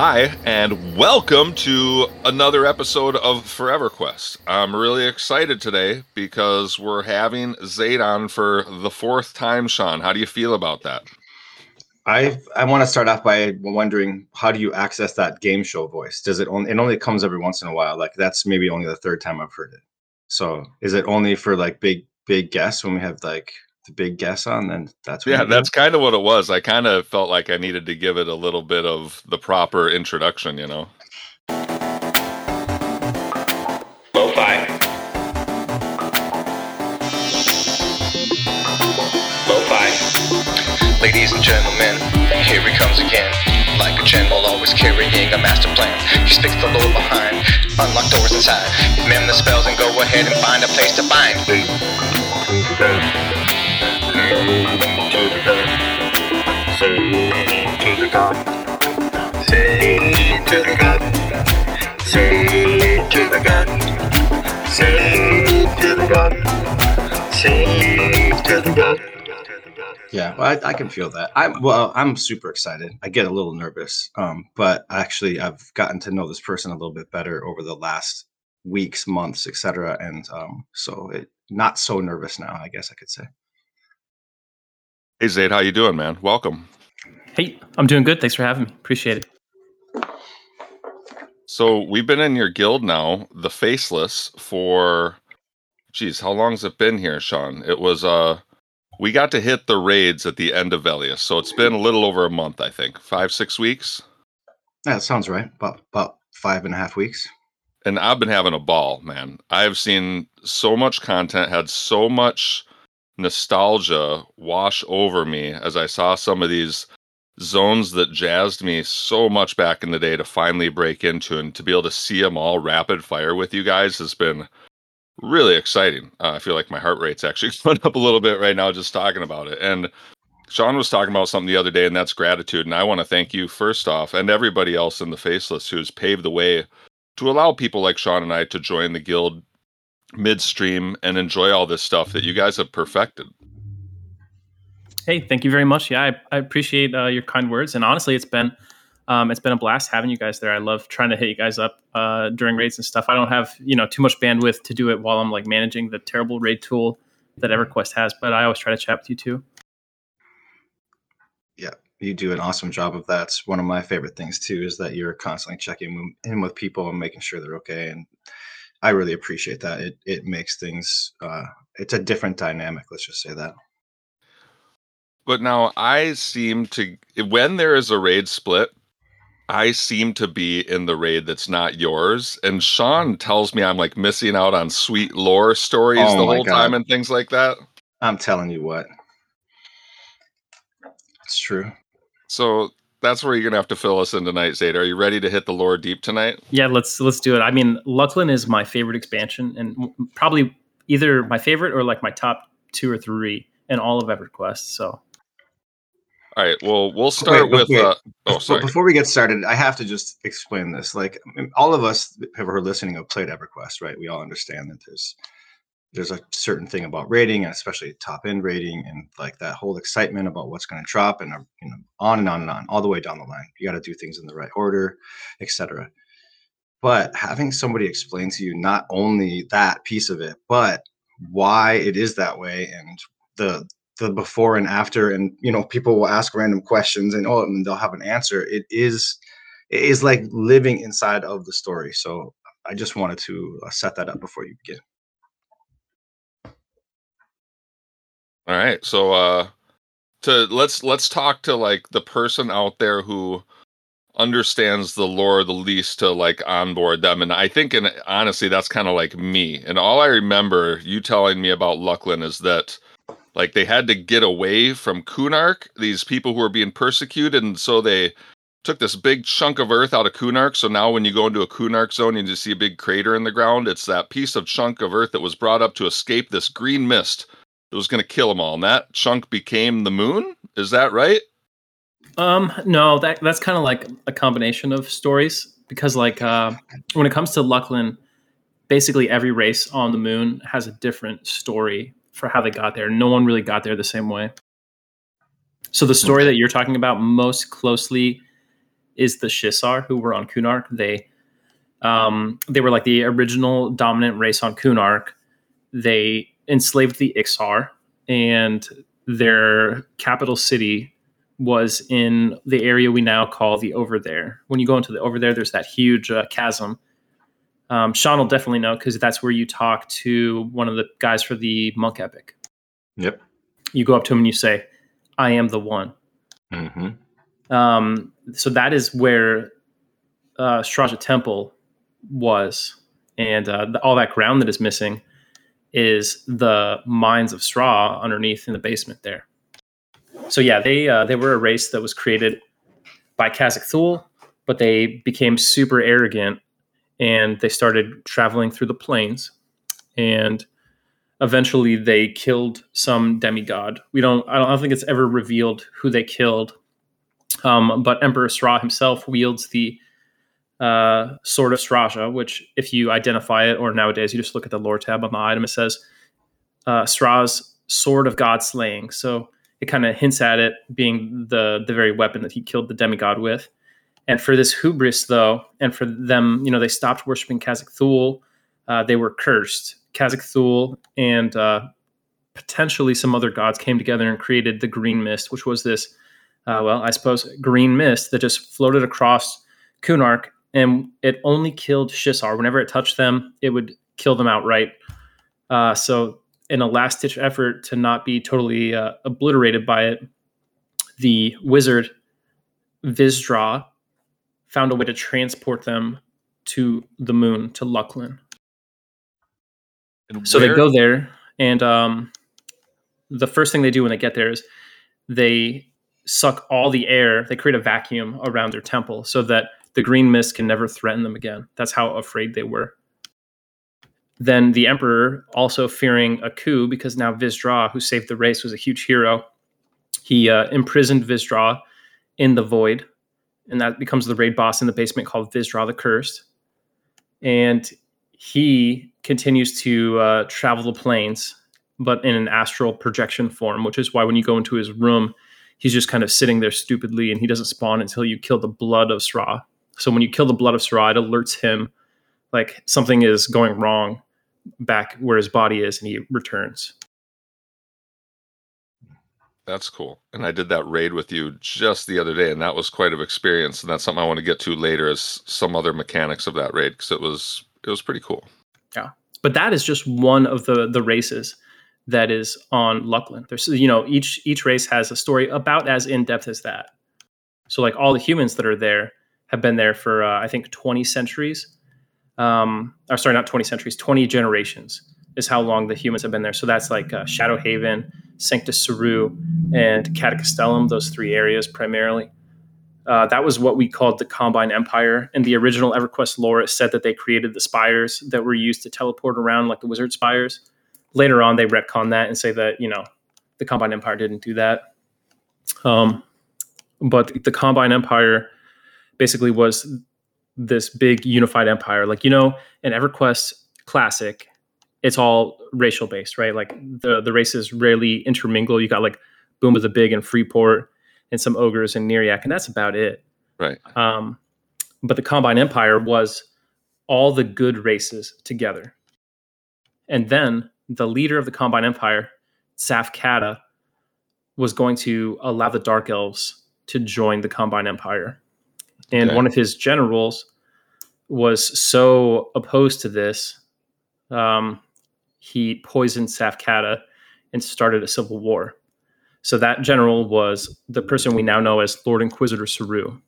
Hi, and welcome to another episode of Forever Quest. I'm really excited today because we're having Zaid on for the fourth time. Sean, how do you feel about that? I I want to start off by wondering how do you access that game show voice? Does it only it only comes every once in a while? Like that's maybe only the third time I've heard it. So is it only for like big big guests when we have like the big guess on? Then that's yeah, that's kind of what it was. I kind of felt like I needed to give it a little bit of the proper introduction, you know. Lo-fi. Lo-fi. Ladies and gentlemen, here he comes again. Like a general, always carrying a master plan. He speaks the lore behind, unlock doors inside. Mem the spells and go ahead and find a place to bind. Yeah, well, I, I can feel that. I'm well. I'm super excited. I get a little nervous, um, but actually, I've gotten to know this person a little bit better over the last weeks, months, etc. And um, so, it not so nervous now. I guess I could say. Hey Zaid, how you doing, man? Welcome. Hey, I'm doing good. Thanks for having me. Appreciate it. So we've been in your guild now, the Faceless, for geez, how long's it been here, Sean? It was uh we got to hit the raids at the end of Velius, so it's been a little over a month, I think. Five, six weeks. Yeah, that sounds right. About about five and a half weeks. And I've been having a ball, man. I've seen so much content, had so much nostalgia wash over me as I saw some of these zones that jazzed me so much back in the day to finally break into and to be able to see them all rapid fire with you guys has been really exciting. Uh, I feel like my heart rate's actually going up a little bit right now just talking about it. And Sean was talking about something the other day, and that's gratitude. And I want to thank you first off, and everybody else in the Faceless who's paved the way to allow people like Sean and I to join the guild midstream and enjoy all this stuff that you guys have perfected. Hey, thank you very much. Yeah, I, I appreciate uh, your kind words, and honestly, it's been um, it's been a blast having you guys there. I love trying to hit you guys up uh, during raids and stuff. I don't have you know too much bandwidth to do it while I'm like managing the terrible raid tool that EverQuest has, but I always try to chat with you too. Yeah, you do an awesome job of that. It's one of my favorite things too is that you're constantly checking in with people and making sure they're okay and I really appreciate that. It it makes things uh, it's a different dynamic. Let's just say that. But now I seem to when there is a raid split, I seem to be in the raid that's not yours. And Sean tells me I'm like missing out on sweet lore stories oh the whole God. time and things like that. I'm telling you what. It's true. So that's where you're gonna have to fill us in tonight, Zaid. Are you ready to hit the lore deep tonight? Yeah, let's let's do it. I mean, Luclin is my favorite expansion, and probably either my favorite or like my top two or three in all of EverQuest. So, all right. Well, we'll start wait, with. Wait. Uh, oh, sorry. Before we get started, I have to just explain this. Like, all of us who are listening have played EverQuest, right? We all understand that there's there's a certain thing about rating and especially top end rating and like that whole excitement about what's going to drop and uh, you know on and on and on all the way down the line. You got to do things in the right order etc but having somebody explain to you not only that piece of it but why it is that way and the the before and after and you know people will ask random questions and oh and they'll have an answer it is it is like living inside of the story. So i just wanted to uh, set that up before you begin All right. So uh to let's let's talk to like the person out there who understands the lore the least to like onboard them and i think and honestly that's kind of like me and all i remember you telling me about luclin is that like they had to get away from kunark these people who were being persecuted and so they took this big chunk of earth out of kunark so now when you go into a kunark zone and you see a big crater in the ground it's that piece of chunk of earth that was brought up to escape this green mist it was going to kill them all, and that chunk became the moon. Is that right? Um, no, that that's kind of like a combination of stories because, like, uh, when it comes to Luclin, basically every race on the moon has a different story for how they got there. No one really got there the same way. So the story that you're talking about most closely is the Shissar who were on Kunark. They um, they were like the original dominant race on Kunark. They enslaved the Iksar, and their capital city was in the area we now call the Over There. When you go into the Over There, there's that huge uh, chasm. Um, Sean will definitely know because that's where you talk to one of the guys for the monk epic. Yep. You go up to him and you say, "I am the one." Mm-hmm. Um, so that is where uh, Ssraeshza Temple was, and uh, the, all that ground that is missing is the mines of straw underneath in the basement there. So yeah, they uh, they were a race that was created by Cazic-Thule, but they became super arrogant and they started traveling through the plains and eventually they killed some demigod. We don't I don't, I don't think it's ever revealed who they killed. Um, but Emperor Sra himself wields the uh, Sword of Straja, which, if you identify it, or nowadays you just look at the lore tab on the item, it says uh, Sword of God Slaying. So it kind of hints at it being the the very weapon that he killed the demigod with. And for this hubris, though, and for them, you know, they stopped worshiping Cazic-Thule. Uh, they were cursed. Cazic-Thule and uh, potentially some other gods came together and created the green mist, which was this, uh, well, I suppose, green mist that just floated across Kunark and it only killed Shissar. Whenever it touched them, it would kill them outright. Uh, so, in a last ditch effort to not be totally uh, obliterated by it, the wizard Vizdra found a way to transport them to the moon, to Luclin. And So they go there, and um, the first thing they do when they get there is they suck all the air. They create a vacuum around their temple so that the green mist can never threaten them again. That's how afraid they were. Then the emperor, also fearing a coup, because now Vizdra, who saved the race, was a huge hero, he uh, imprisoned Vizdra in the void, and that becomes the raid boss in the basement called Vizdra the Cursed. And he continues to uh, travel the planes, but in an astral projection form, which is why when you go into his room, he's just kind of sitting there stupidly and he doesn't spawn until you kill the blood of Sra. So when you kill the blood of Sra, it alerts him like something is going wrong back where his body is and he returns. That's cool. And I did that raid with you just the other day, and that was quite an experience. And that's something I want to get to later, is some other mechanics of that raid because it was it was pretty cool. Yeah, but that is just one of the the races that is on Luclin. There's you know each each race has a story about as in depth as that. So like all the humans that are there have been there for uh, I think 20 centuries. Um, or sorry, not 20 centuries, 20 generations is how long the humans have been there. So that's like uh, Shadow Haven, Sanctus Seru, and Katta Castellum, those three areas primarily. Uh, that was what we called the Combine Empire. In the original EverQuest lore, it said that they created the spires that were used to teleport around, like the wizard spires. Later on, they retcon that and say that you know the Combine Empire didn't do that. Um, but the Combine Empire basically was this big unified empire. Like you know, in EverQuest Classic, it's all racial based, right? Like the the races rarely intermingle. You got like Boomba the Big and Freeport and some ogres and Neriak, and that's about it. Right. Um, but the Combine Empire was all the good races together. And then the leader of the Combine Empire, Tsaph Katta, was going to allow the Dark Elves to join the Combine Empire. And Okay. one of his generals was so opposed to this, um, he poisoned Tsaph Katta and started a civil war. So that general was the person we now know as Lord Inquisitor Seru.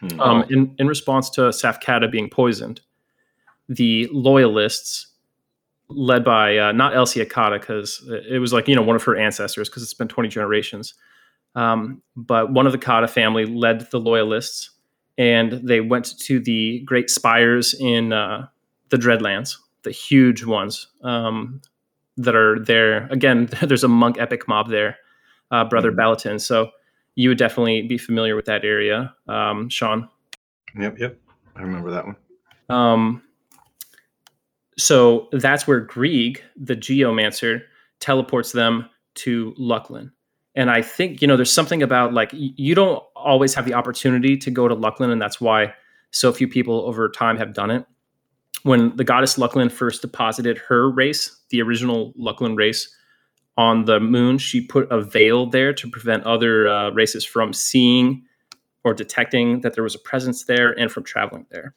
Hmm. Um, in, in response to Tsaph Katta being poisoned, the loyalists, led by uh, not Elsie Akata, because it was like, you know, one of her ancestors, because it's been 20 generations. Um, but one of the Katta family led the loyalists, and they went to the great spires in uh, the Dreadlands, the huge ones um, that are there. Again, there's a monk epic mob there, uh, Brother. Balatin. So you would definitely be familiar with that area, um, Sean. Yep, yep. I remember that one. Um, so that's where Grieg, the geomancer, teleports them to Luclin. And I think, you know, there's something about like you don't always have the opportunity to go to Luclin, and that's why so few people over time have done it. When the goddess Luclin first deposited her race, the original Luclin race, on the moon, she put a veil there to prevent other uh, races from seeing or detecting that there was a presence there and from traveling there.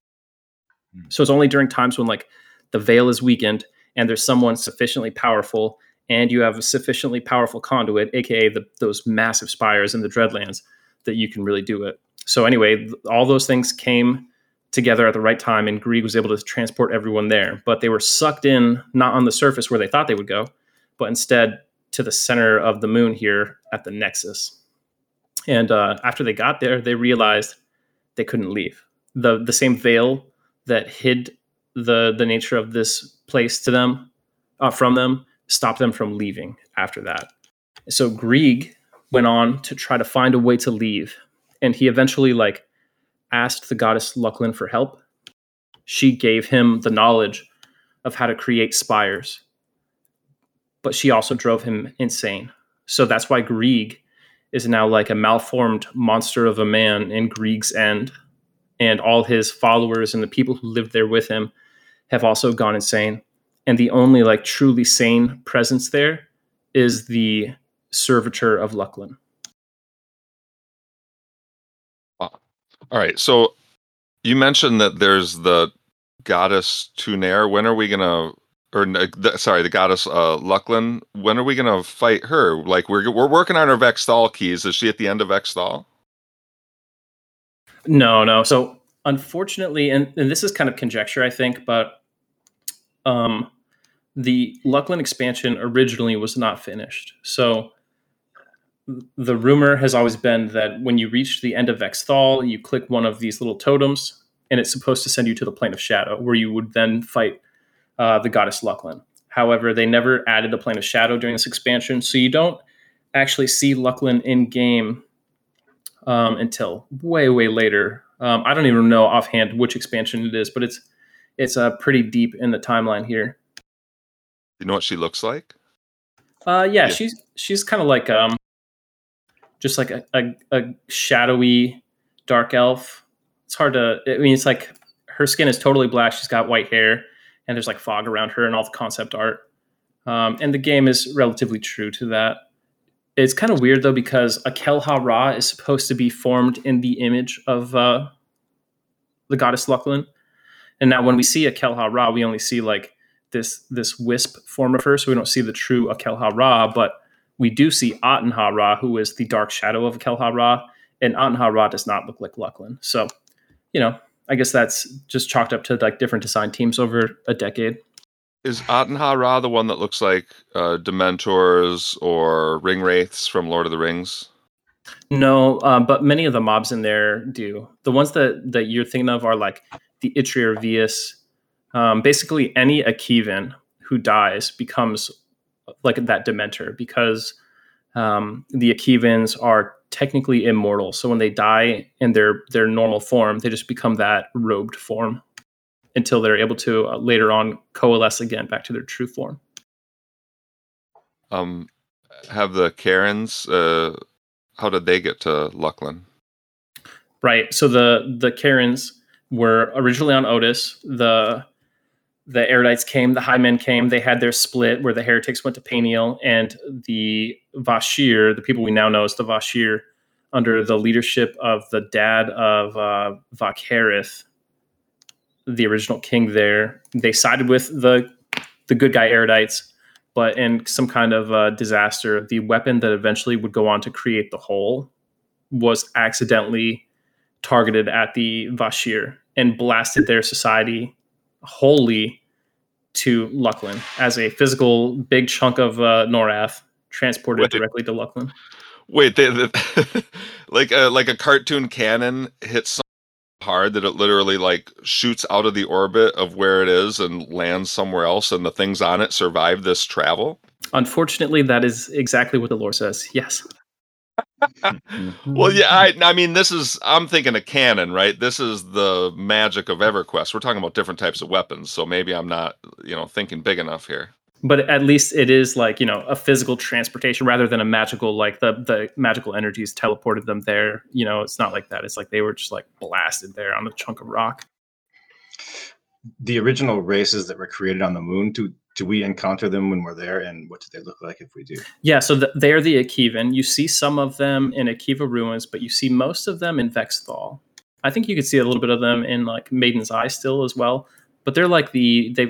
Mm. So it's only during times when like the veil is weakened and there's someone sufficiently powerful and you have a sufficiently powerful conduit, aka the, those massive spires in the Dreadlands, that you can really do it. So anyway, all those things came together at the right time, and Grieg was able to transport everyone there. But they were sucked in not on the surface where they thought they would go, but instead to the center of the moon here at the Nexus. And uh, after they got there, they realized they couldn't leave. the The same veil that hid the the nature of this place to them uh, from them stopped them from leaving after that. So Grieg went on to try to find a way to leave, and he eventually like asked the goddess Luclin for help. She gave him the knowledge of how to create spires, but she also drove him insane. So that's why Grieg is now like a malformed monster of a man in Grieg's End, and all his followers and the people who lived there with him have also gone insane. And the only like truly sane presence there is the servitor of Luclin. Wow. All right. So you mentioned that there's the goddess Tunare. When are we gonna or the, sorry, the goddess uh, Luclin. When are we gonna fight her? Like we're we're working on our Vexthal keys. Is she at the end of Vexthal? No, no. So unfortunately, and, and this is kind of conjecture, I think, but um, the Luclin expansion originally was not finished. So the rumor has always been that when you reach the end of Vexthal, you click one of these little totems, and it's supposed to send you to the plane of shadow, where you would then fight uh, the goddess Luclin. However, they never added the plane of shadow during this expansion, so you don't actually see Luclin in game um, until way, way later. Um, I don't even know offhand which expansion it is, but it's it's uh, pretty deep in the timeline here. You know what she looks like? Uh, yeah, yeah. she's she's kind of like um, just like a, a, a shadowy dark elf. It's hard to. I mean, it's like her skin is totally black. She's got white hair, and there's like fog around her and all the concept art. Um, and the game is relatively true to that. It's kind of weird though because Akel Ha-Ra is supposed to be formed in the image of uh, the goddess Luclin, and now when we see Akel Ha-Ra, we only see like this this wisp form of her, so we don't see the true Akel Ha-Ra, but we do see Aten Ha-Ra, who is the dark shadow of Akel Ha-Ra, and Aten Ha-Ra does not look like Luclin. So, you know, I guess that's just chalked up to like different design teams over a decade. Is Aten Ha-Ra the one that looks like uh, Dementors or Ring Wraiths from Lord of the Rings? No, um, but many of the mobs in there do. The ones that that you're thinking of are like the Itrier Vius. Um, basically, any Akhevan who dies becomes like that Dementor because um, the Akhevans are technically immortal. So when they die in their their normal form, they just become that robed form until they're able to uh, later on coalesce again back to their true form. Um, have the Kerrans? Uh, how did they get to Luclin? Right. So the the Kerrans were originally on Odus. The the Erudites came, the High Men came. They had their split where the Heretics went to Paineel, and the Vah Shir, the people we now know as the Vah Shir, under the leadership of the dad of uh, Vakharith, the original king there, they sided with the the good guy Erudites, but in some kind of uh, disaster, the weapon that eventually would go on to create the whole was accidentally targeted at the Vah Shir and blasted their society wholly to Luclin as a physical big chunk of uh, Norrath transported Wait, directly to Luclin. Wait, they, they, like a like a cartoon cannon hits so hard that it literally like shoots out of the orbit of where it is and lands somewhere else, and the things on it survive this travel. Unfortunately, that is exactly what the lore says. Yes. Well, yeah, I, I mean, this is, I'm thinking a cannon, right? This is the magic of EverQuest. We're talking about different types of weapons, so maybe I'm not, you know, thinking big enough here. but at least it is like you know a physical transportation rather than a magical like the the magical energies teleported them there you know it's not like that it's like they were just like blasted there on a chunk of rock The original races that were created on the moon, do do we encounter them when we're there, and what do they look like if we do? yeah so the, they're the akheva. You see some of them in akheva ruins but you see most of them in vexthal. I think you could see a little bit of them in like maiden's eye still as well but they're like the they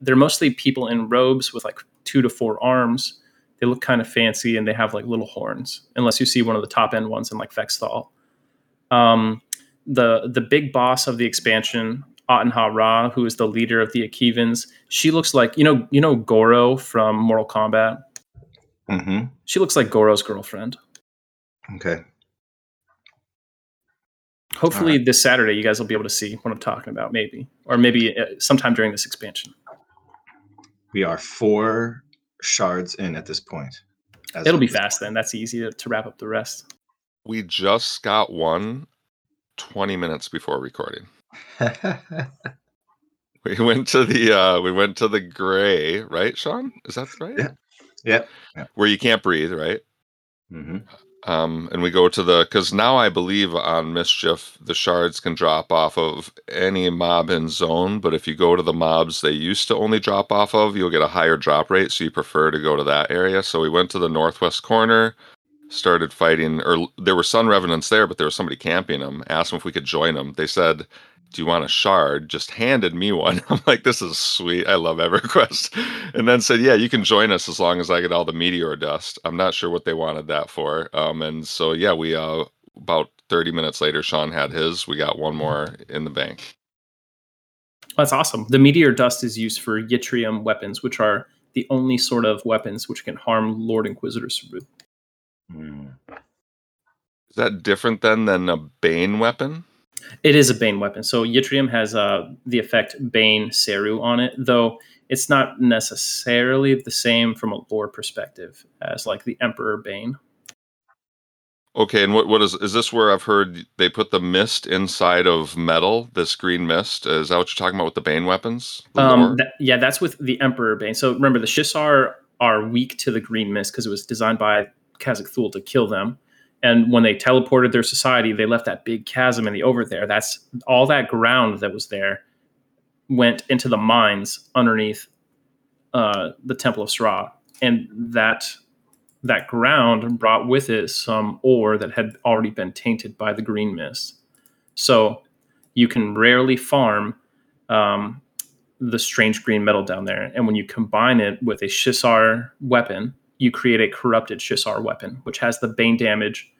they're mostly people in robes with like two to four arms. They look kind of fancy and they have like little horns unless you see one of the top end ones in like vexthal. Um, the the big boss of the expansion Aten Ha-Ra, who is the leader of the Akhevans, she looks like you know you know Goro from Mortal Kombat. Mm-hmm. She looks like Goro's girlfriend. Okay. Hopefully, this Saturday, you guys will be able to see what I'm talking about, maybe, or maybe uh, sometime during this expansion. We are four shards in at this point. It'll be this fast then. That's easy to, to wrap up the rest. We just got one 20 minutes before recording. We went to the uh we went to the gray, right, Sean? Is that right? Yeah. Yeah. Where you can't breathe, right? hmm Um, and we go to the because now I believe on mischief the shards can drop off of any mob in zone, but if you go to the mobs they used to only drop off of, you'll get a higher drop rate, so you prefer to go to that area. So we went to the northwest corner, started fighting, or there were sun revenants there, but there was somebody camping them. Asked them if we could join them. They said, "Do you want a shard?" Just handed me one. I'm like, "This is sweet. I love EverQuest." And then said, "Yeah, you can join us as long as I get all the meteor dust." I'm not sure what they wanted that for. Um, and so yeah, we uh about 30 minutes later, Sean had his. We got one more in the bank. That's awesome. The meteor dust is used for yttrium weapons, which are the only sort of weapons which can harm Lord Inquisitor Seru. Mm. Is that different then than a Bane weapon? It is a Bane weapon. So yttrium has uh, the effect Bane Seru on it, though it's not necessarily the same from a lore perspective as like the Emperor Bane. Okay, and what what is is this where I've heard they put the mist inside of metal, this green mist? Is that what you're talking about with the Bane weapons? The? Um, that- yeah, that's with the Emperor Bane. So remember, the Shissar are weak to the green mist because it was designed by Cazic-Thule to kill them. And when they teleported their society, they left that big chasm in the over there. That's all that ground that was there went into the mines underneath uh, the Temple of Sra, and that that ground brought with it some ore that had already been tainted by the green mist. So you can rarely farm um, the strange green metal down there. And when you combine it with a Shissar weapon, you create a corrupted Shissar weapon, which has the bane damage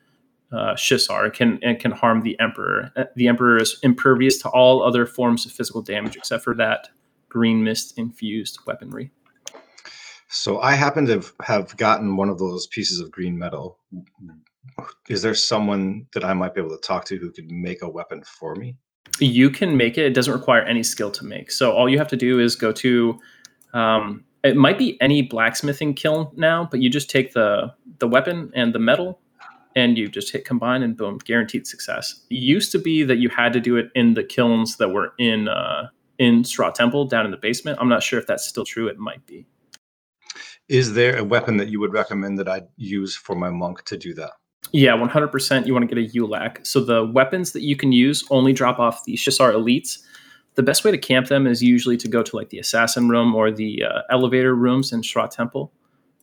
uh, Shissar can and can harm the Emperor. Uh, The Emperor is impervious to all other forms of physical damage except for that green mist infused weaponry. So I happen to have- have gotten one of those pieces of green metal. Is there someone that I might be able to talk to who could make a weapon for me? you can make it it doesn't require any skill to make so all you have to do is go to um, it might be any blacksmithing kiln now but you just take the the weapon and the metal and you just hit combine and boom guaranteed success it used to be that you had to do it in the kilns that were in uh, in straw temple down in the basement i'm not sure if that's still true it might be Is there a weapon that you would recommend that I use for my monk to do that? Yeah, 100% you want to get a ULAC. So the weapons that you can use only drop off the Shissar elites. The best way to camp them is usually to go to like the assassin room or the uh, elevator rooms in Ssra Temple.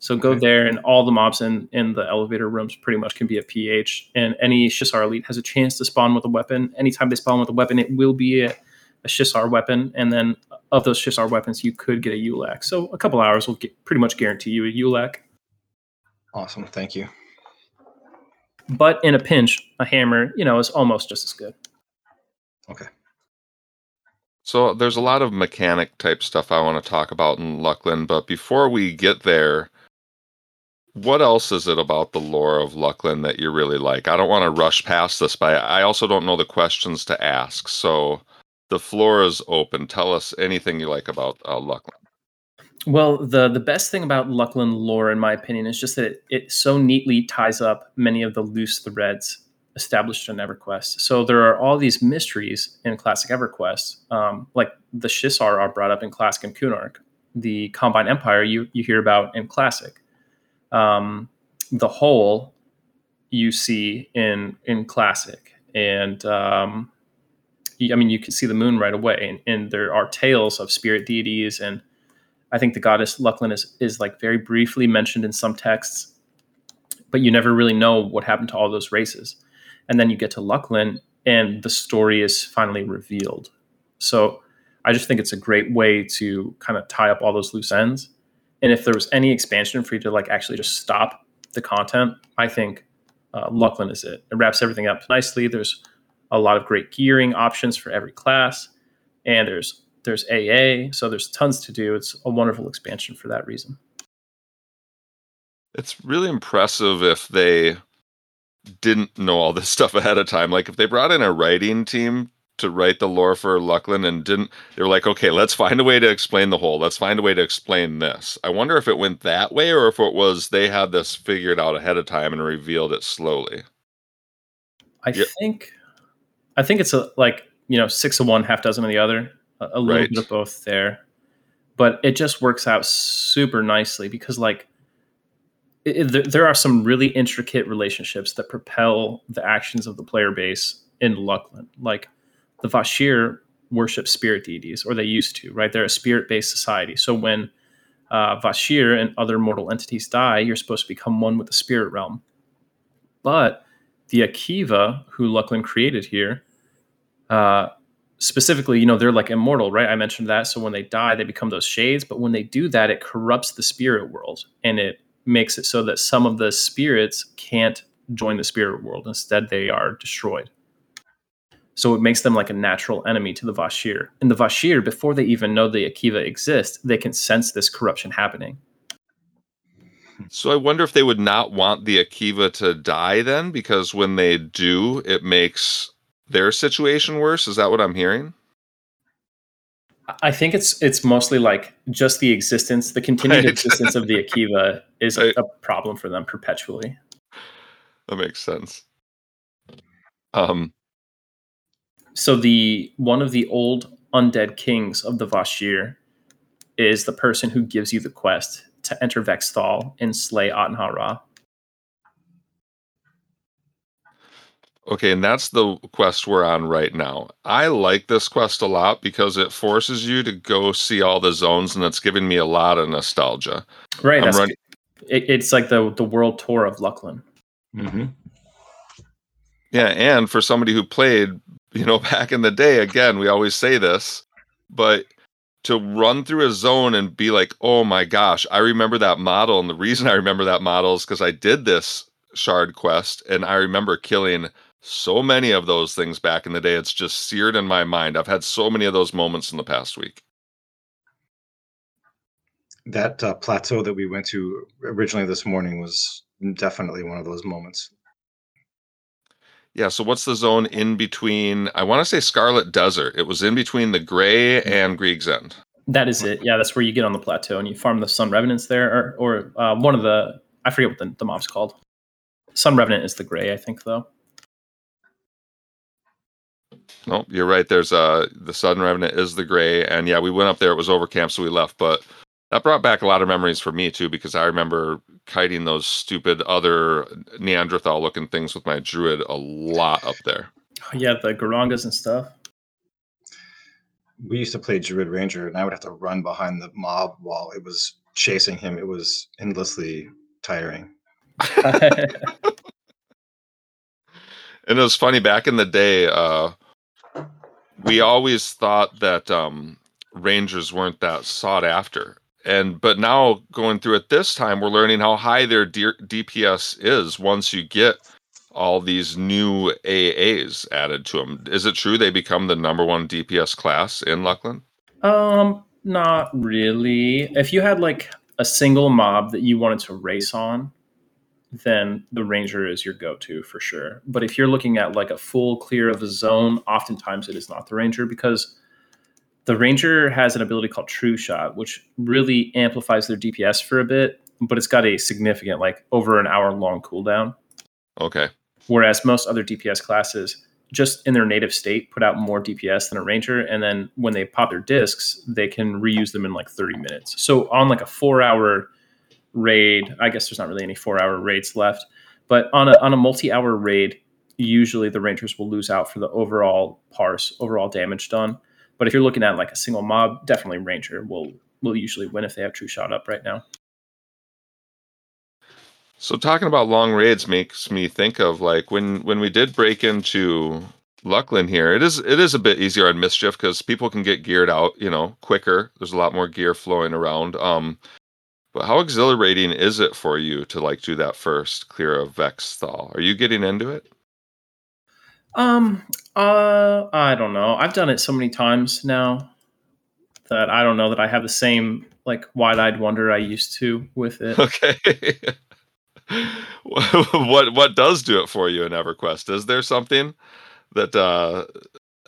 So go Okay. there, and all the mobs in, in the elevator rooms pretty much can be a PH. And any Shissar elite has a chance to spawn with a weapon. Anytime they spawn with a weapon, it will be a, a Shissar weapon. And then of those Shissar weapons, you could get a ULAC. So a couple hours will get, pretty much guarantee you a ULAC. Awesome. Thank you. But in a pinch, a hammer, you know, is almost just as good. Okay. So there's a lot of mechanic type stuff I want to talk about in Luclin, but before we get there, what else is it about the lore of Luclin that you really like? I don't want to rush past this, but I also don't know the questions to ask. So the floor is open. Tell us anything you like about uh, Luclin. Well, the the best thing about Luclin lore, in my opinion, is just that it, it so neatly ties up many of the loose threads established in EverQuest. So there are all these mysteries in classic EverQuest, um, like the Shissar are brought up in classic and Kunark. the Combine Empire you you hear about in Classic. Um, the whole you see in in Classic, and um, I mean you can see the moon right away, and, and there are tales of spirit deities, and I think the goddess Luclin is is like very briefly mentioned in some texts, but you never really know what happened to all those races, and then you get to Luclin, and the story is finally revealed. So I just think it's a great way to kind of tie up all those loose ends. And if there was any expansion for you to like actually just stop the content, I think uh, Luclin is it. It wraps everything up nicely. There's a lot of great gearing options for every class, and there's there's AA, so there's tons to do. It's a wonderful expansion for that reason. It's really impressive if they didn't know all this stuff ahead of time. Like if they brought in a writing team to write the lore for Luclin and didn't they were like, okay, let's find a way to explain the whole. Let's find a way to explain this. I wonder if it went that way or if it was they had this figured out ahead of time and revealed it slowly. I yep. think I think it's a like, you know, six of one, half dozen of the other. A, a little right. bit of both there. But it just works out super nicely because like it, it, there are some really intricate relationships that propel the actions of the player base in Luclin. Like the Vah Shir worship spirit deities, or they used to, right? They're a spirit based society. So when uh, Vah Shir and other mortal entities die, you're supposed to become one with the spirit realm. But the Akheva, who Luclin created here, uh, specifically, you know, they're like immortal, right? I mentioned that. So when they die, they become those shades. But when they do that, it corrupts the spirit world and it makes it so that some of the spirits can't join the spirit world. Instead, they are destroyed. So it makes them like a natural enemy to the Vah Shir. And the Vah Shir, before they even know the Akheva exists, they can sense this corruption happening. So I wonder if they would not want the Akheva to die then, because when they do, it makes their situation worse. Is that what I'm hearing? I think it's it's mostly like just the existence, the continued right. existence of the Akheva is right. a problem for them perpetually. That makes sense. Um, so the one of the old undead kings of the Vah Shir is the person who gives you the quest to enter Vexthal and slay Aten-Ha-Ra. Okay, and that's the quest we're on right now. I like this quest a lot because it forces you to go see all the zones, and it's giving me a lot of nostalgia. Right, running- it, it's like the the world tour of Luclin. Mm-hmm. Yeah, and for somebody who played you know, back in the day, again, we always say this, but to run through a zone and be like, oh my gosh, I remember that model. And the reason I remember that model is because I did this shard quest and I remember killing so many of those things back in the day. It's just seared in my mind. I've had so many of those moments in the past week. That uh, plateau that we went to originally this morning was definitely one of those moments. Yeah, so what's the zone in between? I want to say Scarlet Desert. It was in between the Gray and Grieg's End. That is it. Yeah, that's where you get on the plateau and you farm the Sun Revenants there, or, or uh, one of the I forget what the, the mob's called. Sun Revenant is the Gray, I think, though. No, you're right. There's uh the Sun Revenant is the Gray, and yeah, we went up there. It was over camp, so we left. But that brought back a lot of memories for me too because I remember kiting those stupid other Neanderthal looking things with my druid a lot up there. Yeah, the Garangas and stuff. We used to play Druid Ranger, and I would have to run behind the mob while it was chasing him. It was endlessly tiring. and it was funny back in the day. Uh, we always thought that um, Rangers weren't that sought after and but now going through it this time we're learning how high their D- dps is once you get all these new aas added to them is it true they become the number one dps class in luclin um not really. If you had like a single mob that you wanted to race on then the ranger is your go-to for sure. But if you're looking at like a full clear of the zone oftentimes it is not the ranger because the Ranger has an ability called True Shot, which really amplifies their DPS for a bit, but it's got a significant, like over an hour long cooldown. Okay. Whereas most other DPS classes just in their native state put out more DPS than a ranger, and then when they pop their discs, they can reuse them in like 30 minutes. So on like a four hour raid, I guess there's not really any four hour raids left, but on a on a multi hour raid, usually the rangers will lose out for the overall parse, overall damage done. But if you're looking at like a single mob, definitely ranger will will usually win if they have true shot up right now. So talking about long raids makes me think of like when when we did break into Luclin here. It is it is a bit easier on mischief because people can get geared out, you know, quicker. There's a lot more gear flowing around. Um, but how exhilarating is it for you to like do that first clear of Vex Thal? Are you getting into it? Um, uh, I don't know. I've done it so many times now that I don't know that I have the same like wide-eyed wonder I used to with it. Okay. what what does do it for you in EverQuest? Is there something that uh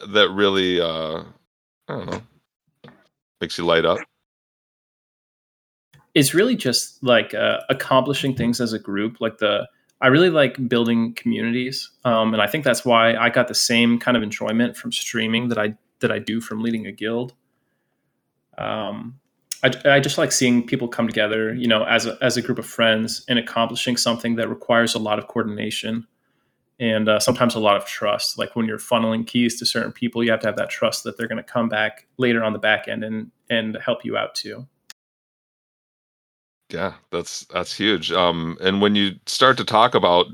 that really uh I don't know makes you light up? It's really just like uh, accomplishing things as a group. Like the I really like building communities, um, and I think that's why I got the same kind of enjoyment from streaming that I that I do from leading a guild. Um, I, I just like seeing people come together, you know, as a, as a group of friends and accomplishing something that requires a lot of coordination and uh, sometimes a lot of trust. Like when you're funneling keys to certain people, you have to have that trust that they're going to come back later on the back end and and help you out too. Yeah, that's that's huge. Um, and when you start to talk about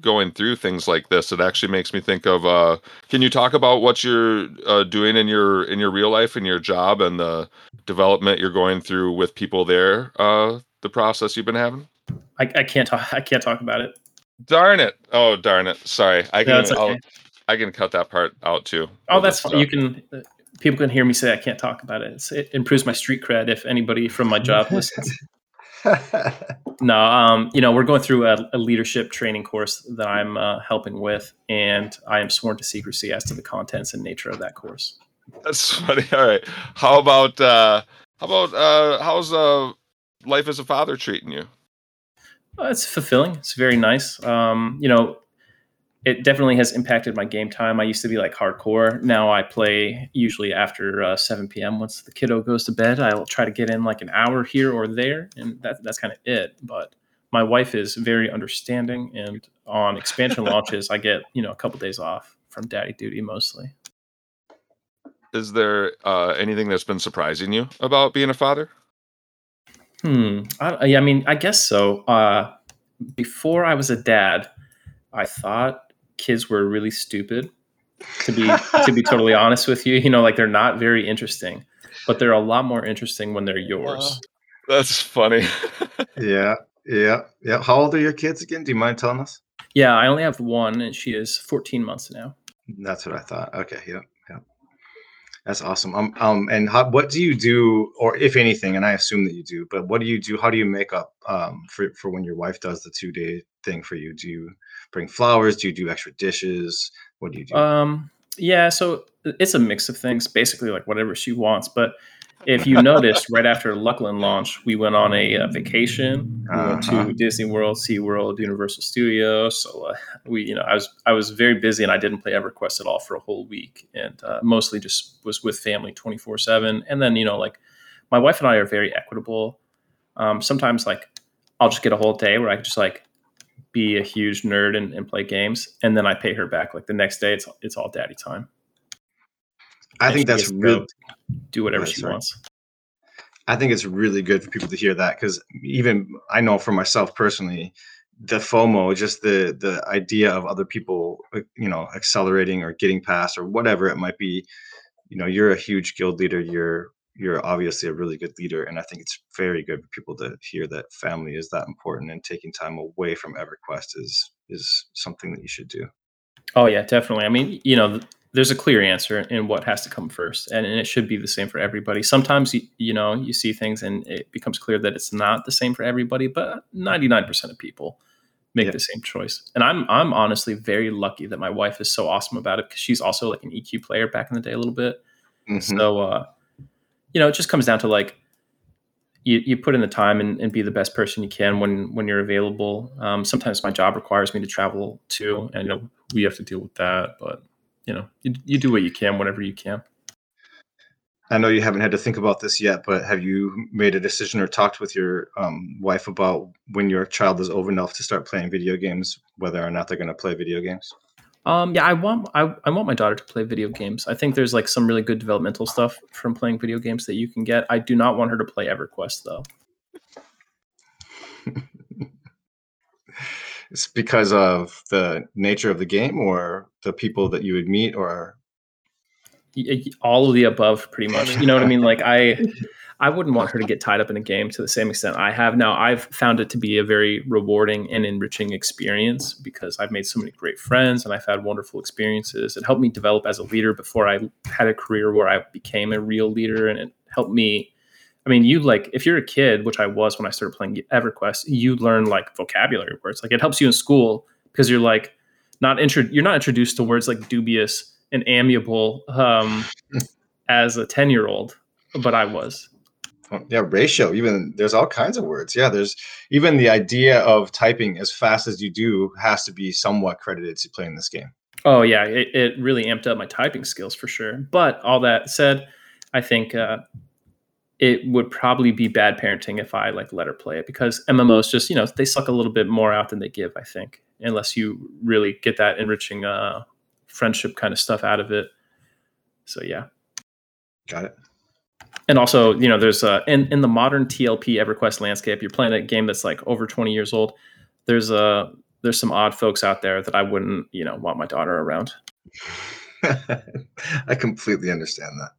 going through things like this, it actually makes me think of. Uh, can you talk about what you're uh, doing in your in your real life in your job and the development you're going through with people there? Uh, the process you've been having. I, I can't talk. I can't talk about it. Darn it! Oh, darn it! Sorry, I can. No, okay. i can cut that part out too. Oh, that's fine. You can. People can hear me say I can't talk about it. It's, it improves my street cred if anybody from my job listens. No, um, you know, we're going through a, a leadership training course that I'm uh, helping with, and I am sworn to secrecy as to the contents and nature of that course. That's funny. All right, how about uh, how about uh, how's uh, life as a father treating you? Uh, it's fulfilling. It's very nice. Um, you know, it definitely has impacted my game time. I used to be like hardcore. Now I play usually after uh, 7 p.m. Once the kiddo goes to bed, I'll try to get in like an hour here or there, and that, that's kind of it. But my wife is very understanding, and on expansion launches, I get you know a couple days off from daddy duty mostly. Is there uh, anything that's been surprising you about being a father? Hmm. I, I mean, I guess so. Uh, before I was a dad, I thought kids were really stupid. To be to be totally honest with you, you know, like they're not very interesting, but they're a lot more interesting when they're yours. Uh, that's funny. yeah, yeah, yeah. How old are your kids again? Do you mind telling us? Yeah, I only have one, and she is 14 months now. That's what I thought. Okay, yeah, yeah. That's awesome. Um, um, and how, what do you do, or if anything, and I assume that you do, but what do you do? How do you make up um for for when your wife does the two day thing for you? Do you bring flowers? Do you do extra dishes? What do you do? Um, yeah, so it's a mix of things, basically like whatever she wants. But if you noticed, right after Luclin launch, we went on a, uh, vacation. We uh-huh. went to uh-huh. Disney World, SeaWorld, Universal Studios. So uh, we, you know, I was I was very busy and I didn't play EverQuest at all for a whole week, and uh, mostly just was with family twenty four seven. And then you know, like my wife and I are very equitable. Um, sometimes like I'll just get a whole day where I just like be a huge nerd and, and, play games, and then I pay her back. Like the next day, it's it's all daddy time. I and think that's really do whatever she right. wants. I think it's really good for people to hear that because even I know for myself personally, the FOMO, just the the idea of other people, uh, you know, accelerating or getting past or whatever it might be. You know, you're a huge guild leader. You're you're obviously a really good leader and i think it's very good for people to hear that family is that important and taking time away from everquest is is something that you should do. Oh yeah definitely. I mean you know there's a clear answer in what has to come first and, and it should be the same for everybody. Sometimes you, you know you see things and it becomes clear that it's not the same for everybody but 99% of people make yeah. the same choice. And i'm i'm honestly very lucky that my wife is so awesome about it because she's also like an eq player back in the day a little bit. Mm-hmm. so uh you know, it just comes down to like you, you put in the time and, and be the best person you can when when you're available. Um, sometimes my job requires me to travel too, and you know we have to deal with that. But you know, you, you do what you can, whatever you can. I know you haven't had to think about this yet, but have you made a decision or talked with your um, wife about when your child is old enough to start playing video games, whether or not they're going to play video games? Um, yeah, I want I, I want my daughter to play video games. I think there's like some really good developmental stuff from playing video games that you can get. I do not want her to play EverQuest though. it's because of the nature of the game or the people that you would meet or all of the above pretty much you know what i mean like i i wouldn't want her to get tied up in a game to the same extent i have now i've found it to be a very rewarding and enriching experience because i've made so many great friends and i've had wonderful experiences it helped me develop as a leader before i had a career where i became a real leader and it helped me I mean, you like if you're a kid, which I was when I started playing EverQuest, you learn like vocabulary words. Like it helps you in school because you're like not intro- you're not introduced to words like dubious and amiable um, as a 10 year old, but I was. Yeah, ratio. Even there's all kinds of words. Yeah, there's even the idea of typing as fast as you do has to be somewhat credited to playing this game. Oh yeah, it, it really amped up my typing skills for sure. But all that said, I think uh, it would probably be bad parenting if I like let her play it because MMOs just you know they suck a little bit more out than they give. I think unless you really get that enriching uh, friendship kind of stuff out of it. So yeah, got it. And also, you know, there's uh, in in the modern TLP EverQuest landscape, you're playing a game that's like over 20 years old. There's a uh, there's some odd folks out there that I wouldn't you know want my daughter around. I completely understand that.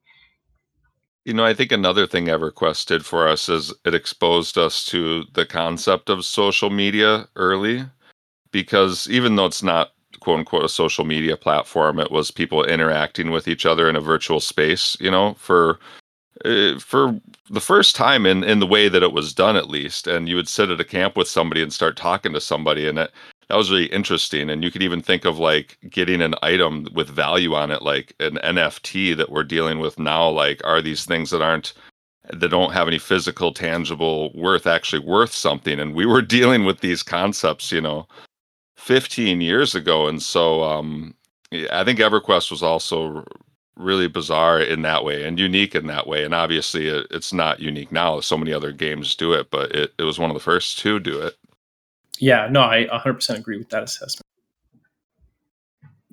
You know, I think another thing EverQuest did for us is it exposed us to the concept of social media early because even though it's not quote unquote a social media platform, it was people interacting with each other in a virtual space, you know, for uh, for the first time in in the way that it was done at least and you would sit at a camp with somebody and start talking to somebody and it that was really interesting and you could even think of like getting an item with value on it like an nft that we're dealing with now like are these things that aren't that don't have any physical tangible worth actually worth something and we were dealing with these concepts you know 15 years ago and so um i think everquest was also really bizarre in that way and unique in that way and obviously it, it's not unique now so many other games do it but it, it was one of the first to do it yeah, no, I 100% agree with that assessment.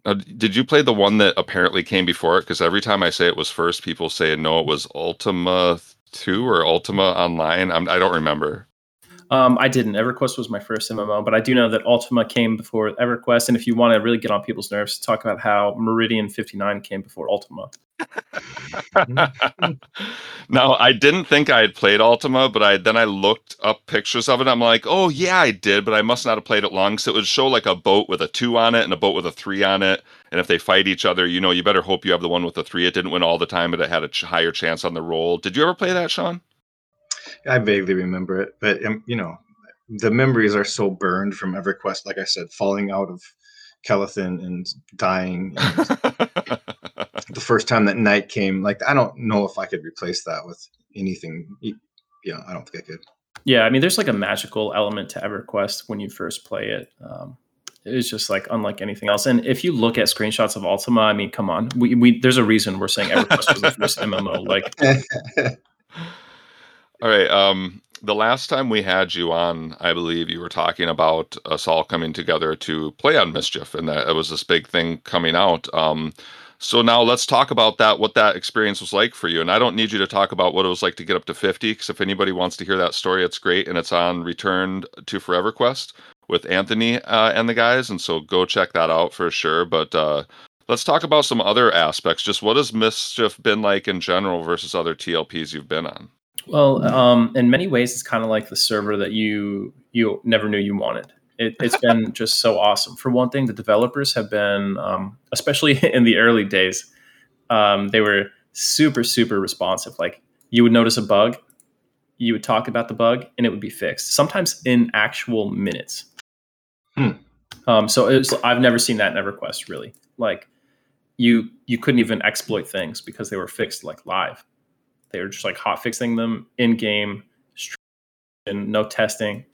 Uh, did you play the one that apparently came before it? Because every time I say it was first, people say no, it was Ultima 2 or Ultima Online. I'm, I do not remember. Um, I didn't. EverQuest was my first MMO, but I do know that Ultima came before EverQuest. And if you want to really get on people's nerves, talk about how Meridian 59 came before Ultima. no, I didn't think I had played Ultima, but I then I looked up pictures of it. I'm like, oh yeah, I did, but I must not have played it long. So it would show like a boat with a two on it and a boat with a three on it. And if they fight each other, you know, you better hope you have the one with the three. It didn't win all the time, but it had a higher chance on the roll. Did you ever play that, Sean? I vaguely remember it, but um, you know, the memories are so burned from EverQuest. Like I said, falling out of Kelethin and dying. And the first time that night came, like I don't know if I could replace that with anything. Yeah, I don't think I could. Yeah, I mean, there's like a magical element to EverQuest when you first play it. Um, it's just like unlike anything else. And if you look at screenshots of Ultima, I mean, come on, we, we there's a reason we're saying EverQuest was the first MMO. Like All right. Um, the last time we had you on, I believe you were talking about us all coming together to play on Mischief, and that it was this big thing coming out. Um, so now let's talk about that, what that experience was like for you. And I don't need you to talk about what it was like to get up to 50, because if anybody wants to hear that story, it's great. And it's on Return to Forever Quest with Anthony uh, and the guys. And so go check that out for sure. But uh, let's talk about some other aspects. Just what has Mischief been like in general versus other TLPs you've been on? Well, um, in many ways, it's kind of like the server that you you never knew you wanted. It, has been just so awesome. For one thing, the developers have been, um, especially in the early days, um, they were super super responsive. Like you would notice a bug, you would talk about the bug, and it would be fixed. Sometimes in actual minutes. Hmm. Um, so was, I've never seen that in EverQuest really. Like you you couldn't even exploit things because they were fixed like live. They were just like hot fixing them in game and no testing.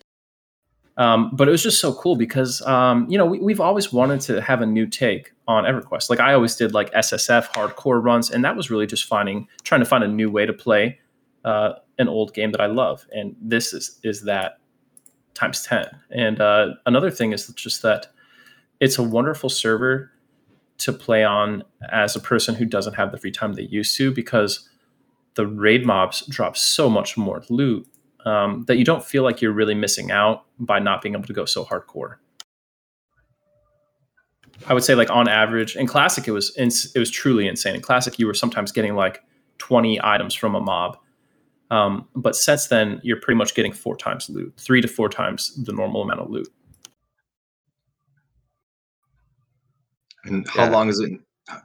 Um, but it was just so cool because um, you know we, we've always wanted to have a new take on EverQuest. Like I always did like SSF hardcore runs, and that was really just finding trying to find a new way to play uh, an old game that I love. And this is is that times ten. And uh, another thing is just that it's a wonderful server to play on as a person who doesn't have the free time they used to because the raid mobs drop so much more loot um, that you don't feel like you're really missing out by not being able to go so hardcore. I would say like on average in classic it was it was truly insane. In classic you were sometimes getting like 20 items from a mob. Um, but since then you're pretty much getting four times loot, three to four times the normal amount of loot. And how Yeah. long is it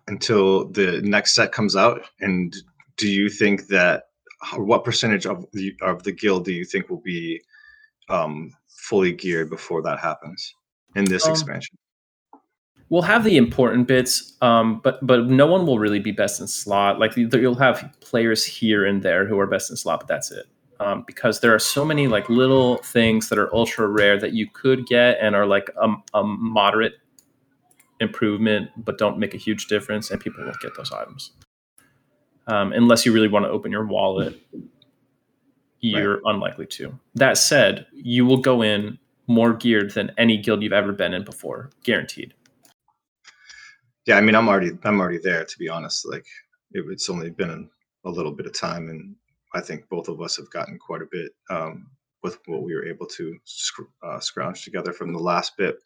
until the next set comes out? And do you think that what percentage of the of the guild do you think will be um, fully geared before that happens in this Um, expansion? We'll have the important bits, um, but but no one will really be best in slot. Like you- you'll have players here and there who are best in slot, but that's it. Um, because there are so many like little things that are ultra rare that you could get and are like a, a moderate improvement, but don't make a huge difference, and people won't get those items um, unless you really want to open your wallet. You're unlikely to. That said, you will go in more geared than any guild you've ever been in before, guaranteed. Yeah, I mean, I'm already I'm already there to be honest. Like it, it's only been a little bit of time, and I think both of us have gotten quite a bit um, with what we were able to sc- uh, scrounge together from the last bit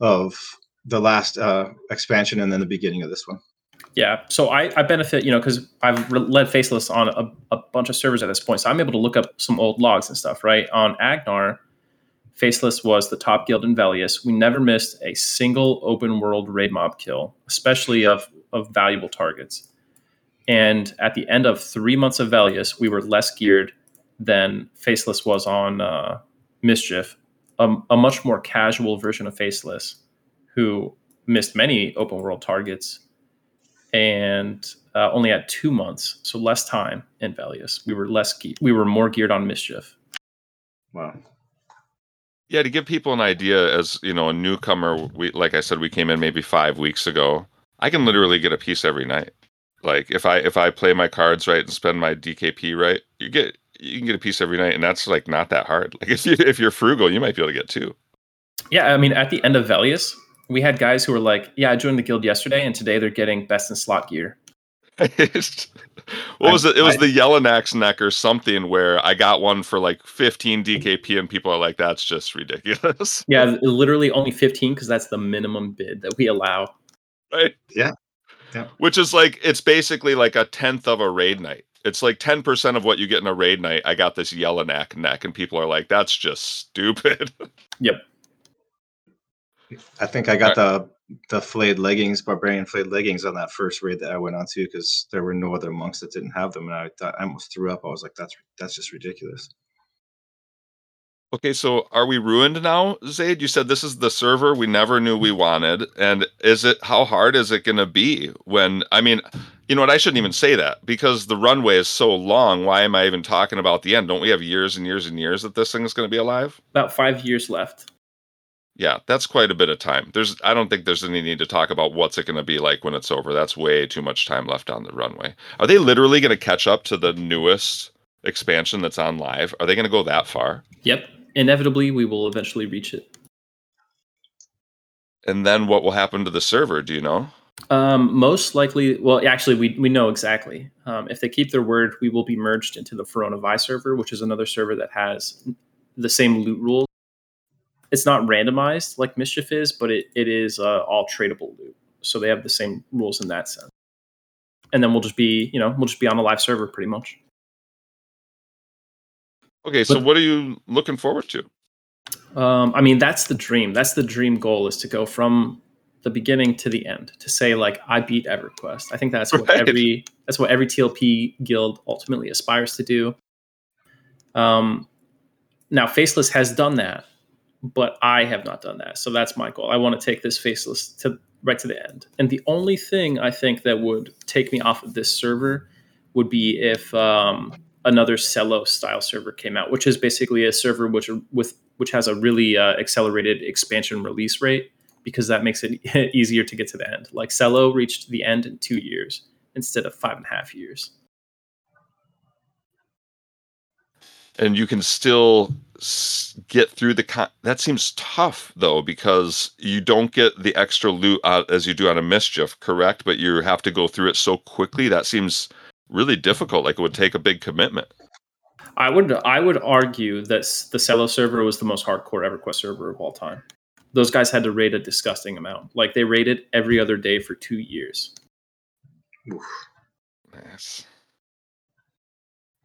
of the last uh, expansion, and then the beginning of this one. Yeah, so I, I benefit, you know, because I've led Faceless on a, a bunch of servers at this point, so I'm able to look up some old logs and stuff. Right on Agnarr, Faceless was the top guild in Velius. We never missed a single open world raid mob kill, especially of of valuable targets. And at the end of three months of Velius, we were less geared than Faceless was on uh, Mischief, a, a much more casual version of Faceless, who missed many open world targets and uh, only had two months, so less time in Velius. We were less ge- we were more geared on mischief. Wow. Yeah, to give people an idea, as you know, a newcomer, we like I said, we came in maybe five weeks ago. I can literally get a piece every night. Like if I if I play my cards right and spend my DKP right, you get you can get a piece every night, and that's like not that hard. Like if you if you're frugal, you might be able to get two. Yeah, I mean, at the end of Velius, we had guys who were like, "Yeah, I joined the guild yesterday, and today they're getting best in slot gear." what was it? It was the Yellownax neck or something where I got one for like 15 DKP, and people are like, "That's just ridiculous." Yeah, literally only fifteen because that's the minimum bid that we allow. right? Yeah. Yeah. Which is like it's basically like a tenth of a raid night. It's like ten percent of what you get in a raid night. I got this Yellowknack neck, and people are like, "That's just stupid." Yep. I think I got the the flayed leggings, barbarian flayed leggings on that first raid that I went on to because there were no other monks that didn't have them, and I thought I almost threw up. I was like, "That's that's just ridiculous." okay, so are we ruined now, Zaid? You said this is the server we never knew we wanted, and is it? How hard is it going to be when? I mean, you know what? I shouldn't even say that because the runway is so long. Why am I even talking about the end? Don't we have years and years and years that this thing is going to be alive? About five years left. Yeah, that's quite a bit of time. There's I don't think there's any need to talk about what's it going to be like when it's over. That's way too much time left on the runway. Are they literally going to catch up to the newest expansion that's on live? Are they going to go that far? Yep. Inevitably, we will eventually reach it. And then what will happen to the server, do you know? Um, most likely, well, actually, we, we know exactly. Um, if they keep their word, we will be merged into the Verona Vi server, which is another server that has the same loot rules. It's not randomized like Mischief is, but it, it is uh, all tradable loot. So they have the same rules in that sense. And then we'll just be, you know, we'll just be on a live server pretty much. Okay, so But- what are you looking forward to? Um, I mean, that's the dream. That's the dream goal is to go from the beginning to the end. To say like I beat EverQuest. I think that's what Right. every that's what every TLP guild ultimately aspires to do. Um, now, Faceless has done that, but I have not done that. So that's my goal. I want to take this Faceless to right to the end. And the only thing I think that would take me off of this server would be if um, another Selo style server came out, which is basically a server which with which has a really uh, accelerated expansion release rate because that makes it easier to get to the end. Like Selo reached the end in two years instead of five and a half years. and you can still get through the con- that seems tough though because you don't get the extra loot out as you do on a mischief correct but you have to go through it so quickly that seems really difficult like it would take a big commitment I would I would argue that the Selo server was the most hardcore EverQuest server of all time. Those guys had to raid a disgusting amount. Like they raided every other day for two years. nice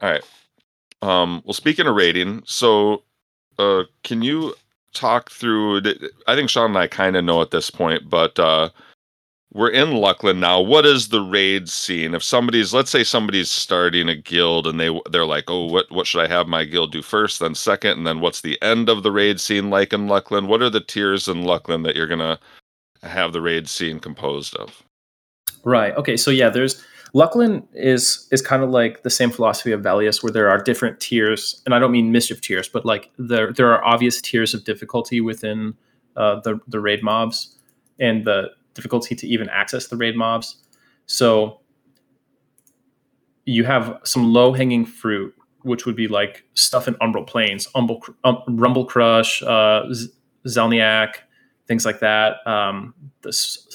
all right um well speaking of rating so uh can you talk through i think sean and i kind of know at this point but uh we're in Luclin now. What is the raid scene? If somebody's, let's say somebody's starting a guild and they they're like, oh, what what should I have my guild do first, then second, and then what's the end of the raid scene like in Luclin? What are the tiers in Luclin that you're gonna have the raid scene composed of? Right. Okay. So yeah, there's Luclin is is kind of like the same philosophy of Velius, where there are different tiers, and I don't mean mischief tiers, but like there there are obvious tiers of difficulty within uh, the the raid mobs and the difficulty to even access the raid mobs. So you have some low hanging fruit, which would be like stuff in Umbral Plains, Umble, um, Rumble Crush, uh, things like that. Um, the,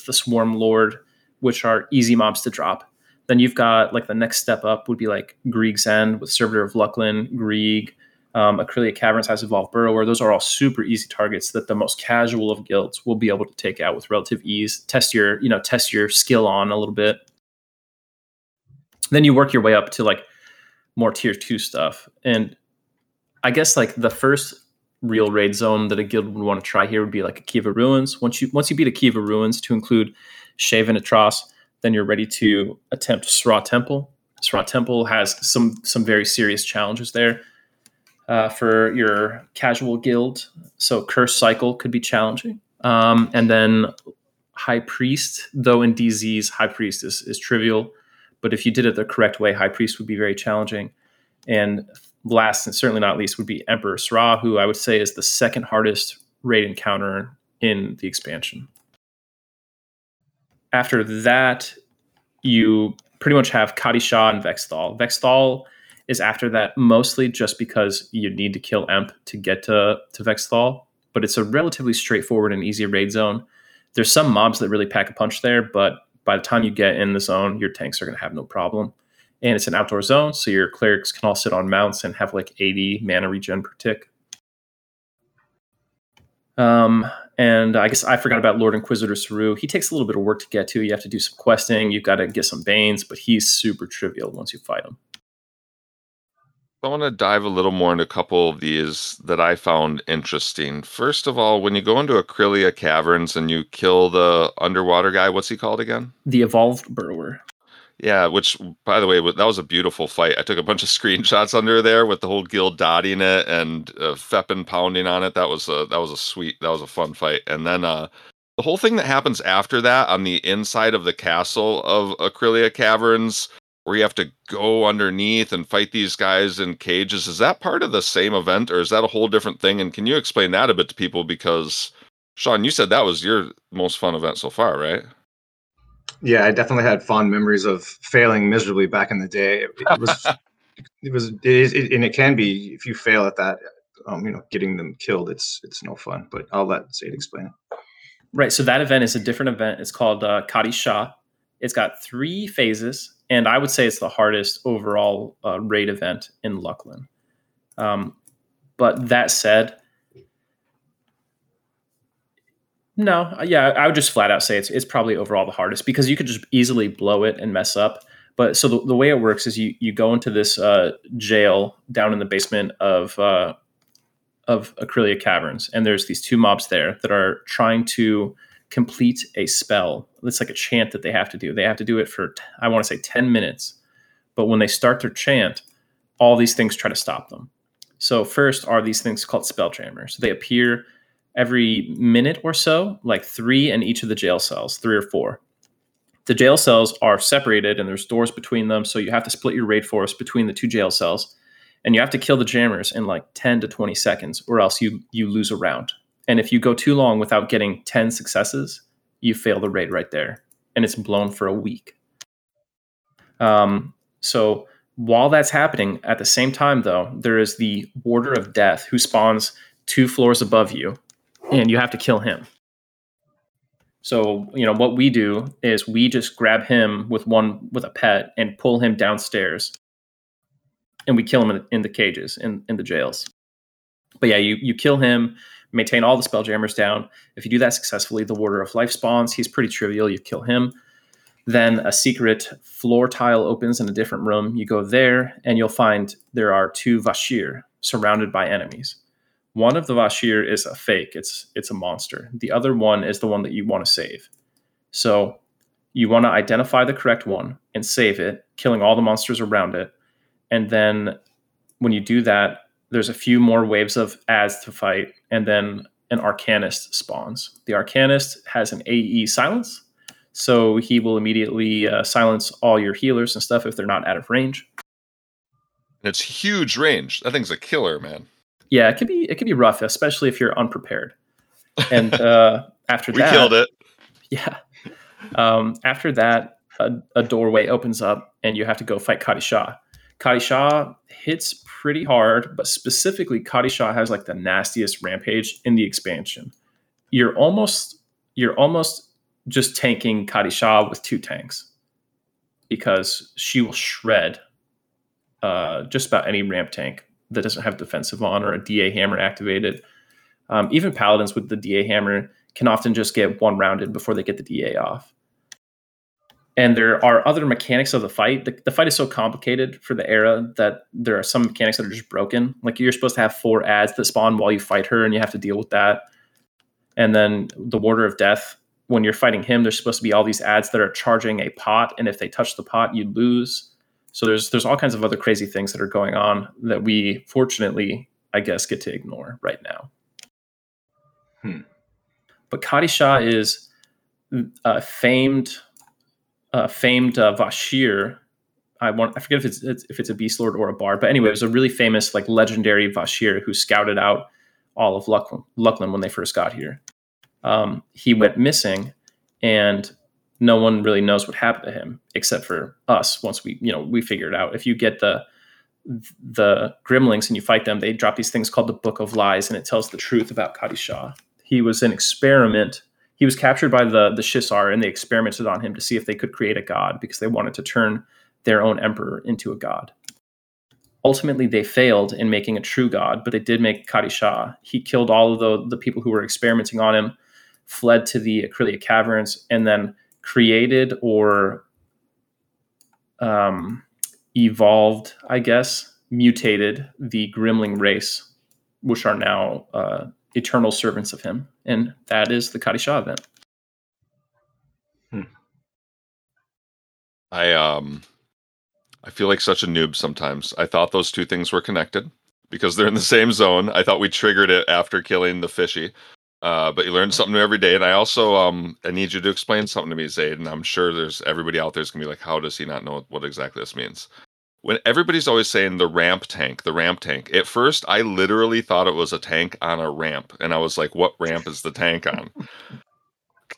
the Swarm Lord, which are easy mobs to drop. Then you've got like the next step up would be like Grieg's End with Servitor of Luclin, Grieg, um, Acrylia Caverns has Evolved Burrower. Those are all super easy targets that the most casual of guilds will be able to take out with relative ease. Test your, you know, test your skill on a little bit. Then you work your way up to like more tier two stuff. And I guess like the first real raid zone that a guild would want to try here would be like Akheva Ruins. Once you once you beat Akheva Ruins to include Shei Vinitras, then you're ready to attempt Ssra Temple. Ssra Temple has some some very serious challenges there uh, for your casual guild. So Curse Cycle could be challenging. Um, and then High Priest, though in DZ's High Priest is, is trivial, but if you did it the correct way, High Priest would be very challenging. And last and certainly not least would be Emperor Ssra, who I would say is the second hardest raid encounter in the expansion. After that, you pretty much have Khati Sha and Vexthal. Vexthal is after that mostly just because you need to kill Emp to get to, to Vexthal, but it's a relatively straightforward and easy raid zone. There's some mobs that really pack a punch there, but by the time you get in the zone, your tanks are going to have no problem. And it's an outdoor zone, so your clerics can all sit on mounts and have like 80 mana regen per tick. Um, and I guess I forgot about Lord Inquisitor Seru. He takes a little bit of work to get to. You have to do some questing. You've got to get some banes, but he's super trivial once you fight him. I want to dive a little more into a couple of these that I found interesting. First of all, when you go into Acrylia Caverns and you kill the underwater guy, what's he called again? The Evolved Burrower. Yeah, which by the way, that was a beautiful fight. I took a bunch of screenshots under there with the whole guild dotting it and uh, Feppin pounding on it. That was a that was a sweet, that was a fun fight. And then uh, the whole thing that happens after that on the inside of the castle of Acrylia Caverns, where you have to go underneath and fight these guys in cages, is that part of the same event or is that a whole different thing? And can you explain that a bit to people? Because Sean, you said that was your most fun event so far, right? Yeah, I definitely had fond memories of failing miserably back in the day. It, it was, it was, it is, it, and it can be if you fail at that, um, you know, getting them killed. It's it's no fun. But I'll let Sade explain it. Right. So that event is a different event. It's called uh, Khati Sha. It's got three phases, and I would say it's the hardest overall uh, raid event in Luclin. Um, but that said, no, yeah, I would just flat out say it's it's probably overall the hardest because you could just easily blow it and mess up. But so the, the way it works is you you go into this uh, jail down in the basement of uh, of Acrylia Caverns, and there's these two mobs there that are trying to complete a spell. It's like a chant that they have to do. They have to do it for I want to say ten minutes, but when they start their chant, all these things try to stop them. So first are these things called spell jammers. They appear every minute or so, like three in each of the jail cells, three or four. The jail cells are separated and there's doors between them, so you have to split your raid force between the two jail cells. and you have to kill the jammers in like 10 to 20 seconds or else you you lose a round and if you go too long without getting 10 successes you fail the raid right there and it's blown for a week um, so while that's happening at the same time though there is the warder of death who spawns two floors above you and you have to kill him so you know what we do is we just grab him with one with a pet and pull him downstairs and we kill him in, in the cages in, in the jails. But yeah, you you kill him, maintain all the spelljammers down. If you do that successfully, the Warder of Life spawns. He's pretty trivial. You kill him. Then a secret floor tile opens in a different room. You go there, and you'll find there are two Vah Shir surrounded by enemies. One of the Vah Shir is a fake. It's it's a monster. The other one is the one that you want to save. So you want to identify the correct one and save it, killing all the monsters around it and then when you do that there's a few more waves of ads to fight and then an arcanist spawns the arcanist has an ae silence so he will immediately uh, silence all your healers and stuff if they're not out of range it's huge range that thing's a killer man yeah it could be it could be rough especially if you're unprepared and uh, after we that killed it yeah um, after that a, a, doorway opens up and you have to go fight Khati Sha. Khati Sha hits pretty hard, but specifically Khati Sha has like the nastiest rampage in the expansion. You're almost you're almost just tanking Khati Sha with two tanks because she will shred uh, just about any ramp tank that doesn't have defensive on or a DA hammer activated. Um, even paladins with the DA hammer can often just get one rounded before they get the DA off and there are other mechanics of the fight. The, the, fight is so complicated for the era that there are some mechanics that are just broken. Like you're supposed to have four ads that spawn while you fight her, and you have to deal with that. And then the Warder of Death, when you're fighting him, there's supposed to be all these ads that are charging a pot, and if they touch the pot, you lose. So there's there's all kinds of other crazy things that are going on that we fortunately, I guess, get to ignore right now. Hmm. But Khati Sha is a famed uh, famed uh, Vah Shir. I want I forget if it's, it's, if it's a beast lord or a bard, but anyway, it was a really famous like legendary Vah Shir who scouted out all of Luclin when they first got here. Um, he went missing, and no one really knows what happened to him except for us. Once we you know we figured out if you get the the Grimlings and you fight them, they drop these things called the Book of Lies, and it tells the truth about Khati Sha He was an experiment he was captured by the the Shissar, and they experimented on him to see if they could create a god because they wanted to turn their own emperor into a god. Ultimately, they failed in making a true god, but they did make Khati Sha. He killed all of the, the people who were experimenting on him, fled to the Acrylia caverns, and then created or um, evolved, I guess, mutated the Grimling race, which are now uh, eternal servants of him. And that is the Khati Sha event. Hmm. I um I feel like such a noob sometimes. I thought those two things were connected because they're in the same zone. I thought we triggered it after killing the fishy. Uh, but you learn something new every day. And I also um I need you to explain something to me, Zaid. And I'm sure there's everybody out there's gonna be like, how does he not know what exactly this means? when everybody's always saying the ramp tank, the ramp tank. At first, I literally thought it was a tank on a ramp, and I was like, "What ramp is the tank on?"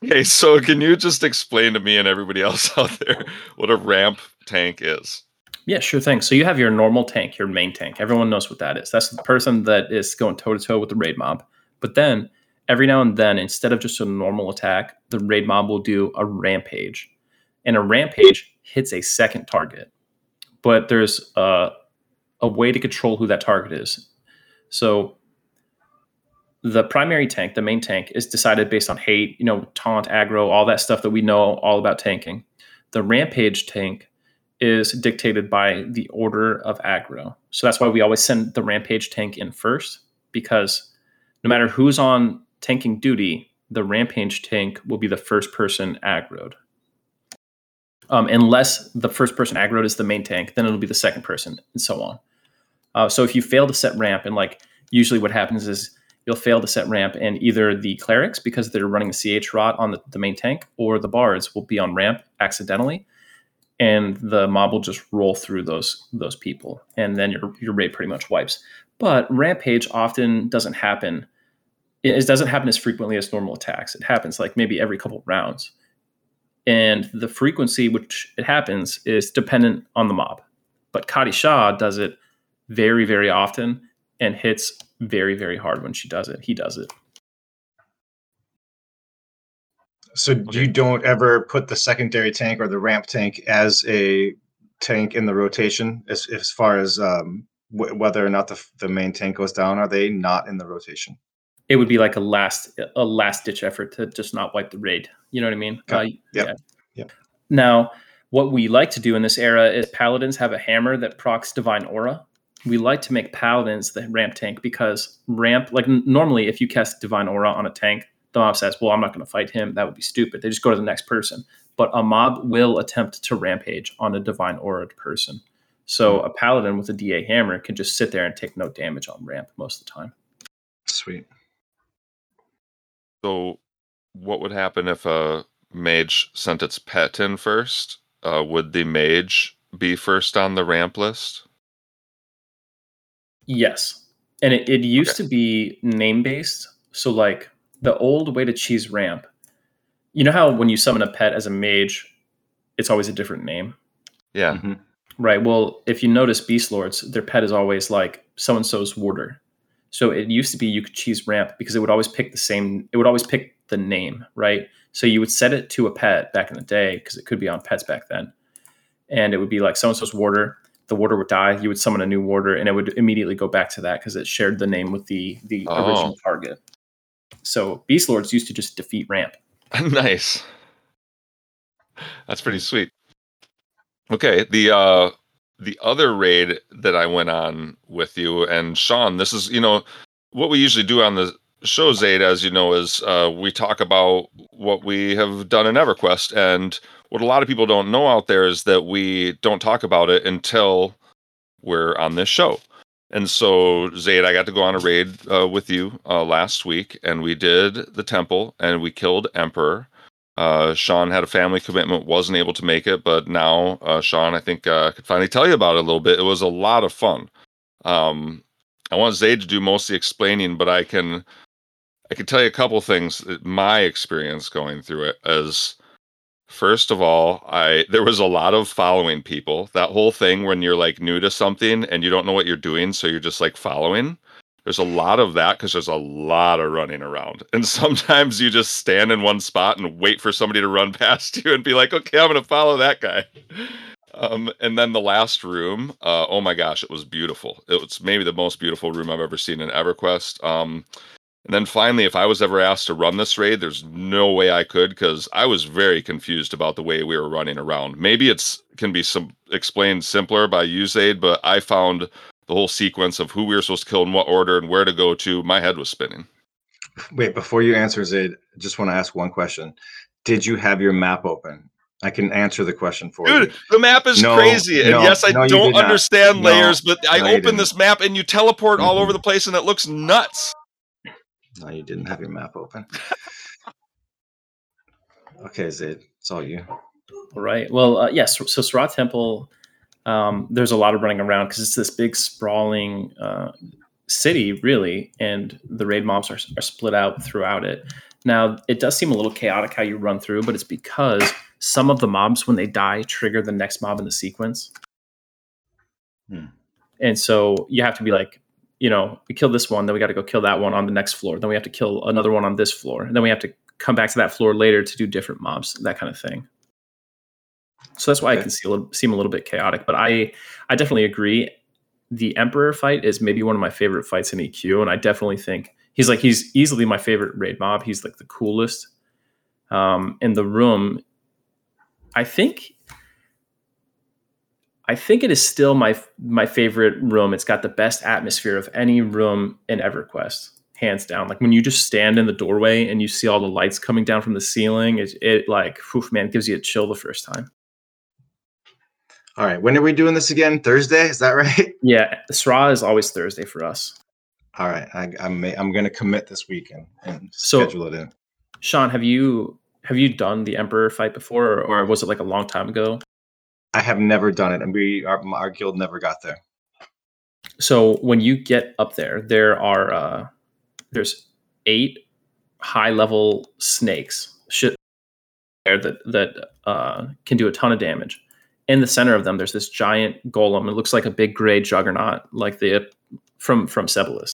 okay, so can you just explain to me and everybody else out there what a ramp tank is? Yeah, sure thing. So you have your normal tank, your main tank. Everyone knows what that is. That's the person that is going toe to toe with the raid mob. But then every now and then, instead of just a normal attack, the raid mob will do a rampage. And a rampage hits a second target but there's a, a way to control who that target is. So the primary tank, the main tank, is decided based on hate, you know, taunt, aggro, all that stuff that we know all about tanking. The rampage tank is dictated by the order of aggro. So that's why we always send the rampage tank in first, because no matter who's on tanking duty, the rampage tank will be the first person aggroed um, unless the first person aggroed is the main tank, then it'll be the second person, and so on. Uh, so if you fail to set ramp, and like usually what happens is you'll fail to set ramp, and either the clerics, because they're running the CH rot on the, the main tank, or the bards will be on ramp accidentally. and the mob will just roll through those those people, and then your your raid pretty much wipes. But rampage often doesn't happen. It doesn't happen as frequently as normal attacks. It happens like maybe every couple rounds, and the frequency which it happens is dependent on the mob. But Khati Sha does it very very often and hits very very hard when she does it. He does it. So Okay. you don't ever put the secondary tank or the ramp tank as a tank in the rotation as as far as um, w- whether or not the the main tank goes down. Are they not in the rotation? It would be like a last a last ditch effort to just not wipe the raid. You know what I mean? Uh, Yep. yeah. Yep. Now, what we like to do in this era is paladins have a hammer that procs divine aura. We like to make paladins the ramp tank because ramp, like n- normally, if you cast divine aura on a tank, the mob says, "Well, I'm not going to fight him. That would be stupid." They just go to the next person. But a mob will attempt to rampage on a divine aura person. So a paladin with a DA hammer can just sit there and take no damage on ramp most of the time. Sweet. So, what would happen if a mage sent its pet in first? Uh, would the mage be first on the ramp list? Yes. And it, it used Okay. to be name based. So, like the old way to cheese ramp, you know how when you summon a pet as a mage, it's always a different name, Yeah. Mhm. right? Well, if you notice Beast Lords, their pet is always like so and so's warder. So it used to be you could choose ramp because it would always pick the same, it would always pick the name, right? So you would set it to a pet back in the day because it could be on pets back then. And it would be like so and so's warder. The warder would die. You would summon a new warder, and it would immediately go back to that because it shared the name with the the Oh. original target. So Beast Lords used to just defeat ramp. nice. That's pretty sweet. Okay, the uh the other raid that I went on with you and Sean, this is, you know, what we usually do on the show Zaid, as you know, is uh we talk about what we have done in EverQuest and what a lot of people don't know out there is that we don't talk about it until we're on this show. And so, Zaid, I got to go on a raid uh, with you uh, last week, and we did the temple and we killed Emperor. Uh, Sean had a family commitment, wasn't able to make it, but now, uh, Sean, I think uh, could finally tell you about it a little bit. It was a lot of fun. Um, I want Zaid to do most of the explaining, but I can, I can tell you a couple things. My experience going through it is, first of all, I there was a lot of following people. That whole thing when you're like new to something and you don't know what you're doing, so you're just like following there's a lot of that because there's a lot of running around. And sometimes you just stand in one spot and wait for somebody to run past you and be like okay i'm gonna follow that guy. Um, and then the last room uh, oh my gosh it was beautiful. It was maybe the most beautiful room i've ever seen in everquest. Um, and then finally if i was ever asked to run this raid there's no way i could because i was very confused about the way we were running around. Maybe it's can be some explained simpler by use aid, but i found the whole sequence of who we were supposed to kill in what order and where to go to, my head was spinning. Wait, before you answer, Zaid, I just want to ask one question. Did you have your map open? I can answer the question for Dude, you. the map is No, crazy. And no, yes, I no, don't did not. understand No, layers, but I no, open this map and you teleport all over the place and it looks nuts. No, you didn't have your map open. okay, Zaid, it's all you. All right. Well, uh, yes. so Ssra Temple, um, there's a lot of running around because it's this big sprawling uh, city, really, and the raid mobs are, are split out throughout it. Now, it does seem a little chaotic how you run through, but it's because some of the mobs, when they die, trigger the next mob in the sequence. Hmm. And so you have to be like, you know, we kill this one, then we got to go kill that one on the next floor, then we have to kill another one on this floor, and then we have to come back to that floor later to do different mobs, that kind of thing. So that's why I can see a little, seem a little bit chaotic, but I I definitely agree. The Emperor fight is maybe one of my favorite fights in EQ, and I definitely think he's like he's easily my favorite raid mob. He's like the coolest. Um, in the room, I think I think it is still my my favorite room. It's got the best atmosphere of any room in EverQuest, hands down. Like when you just stand in the doorway and you see all the lights coming down from the ceiling, it, it like, oof, man, gives you a chill the first time. All right, when are we doing this again? Thursday? Is that right? Yeah, Ssra is always Thursday for us. All right, I, I'm I'm going to commit this weekend and So- schedule it in. Sean, have you have you done the Emperor fight before, or, or was it like a long time ago? I have never done it, and we our, our guild never got there. So when you get up there, there are uh, there's eight high level snakes shit there that that uh, can do a ton of damage. In the center of them, there's this giant golem. It looks like a big gray juggernaut, like the from from Sebilis.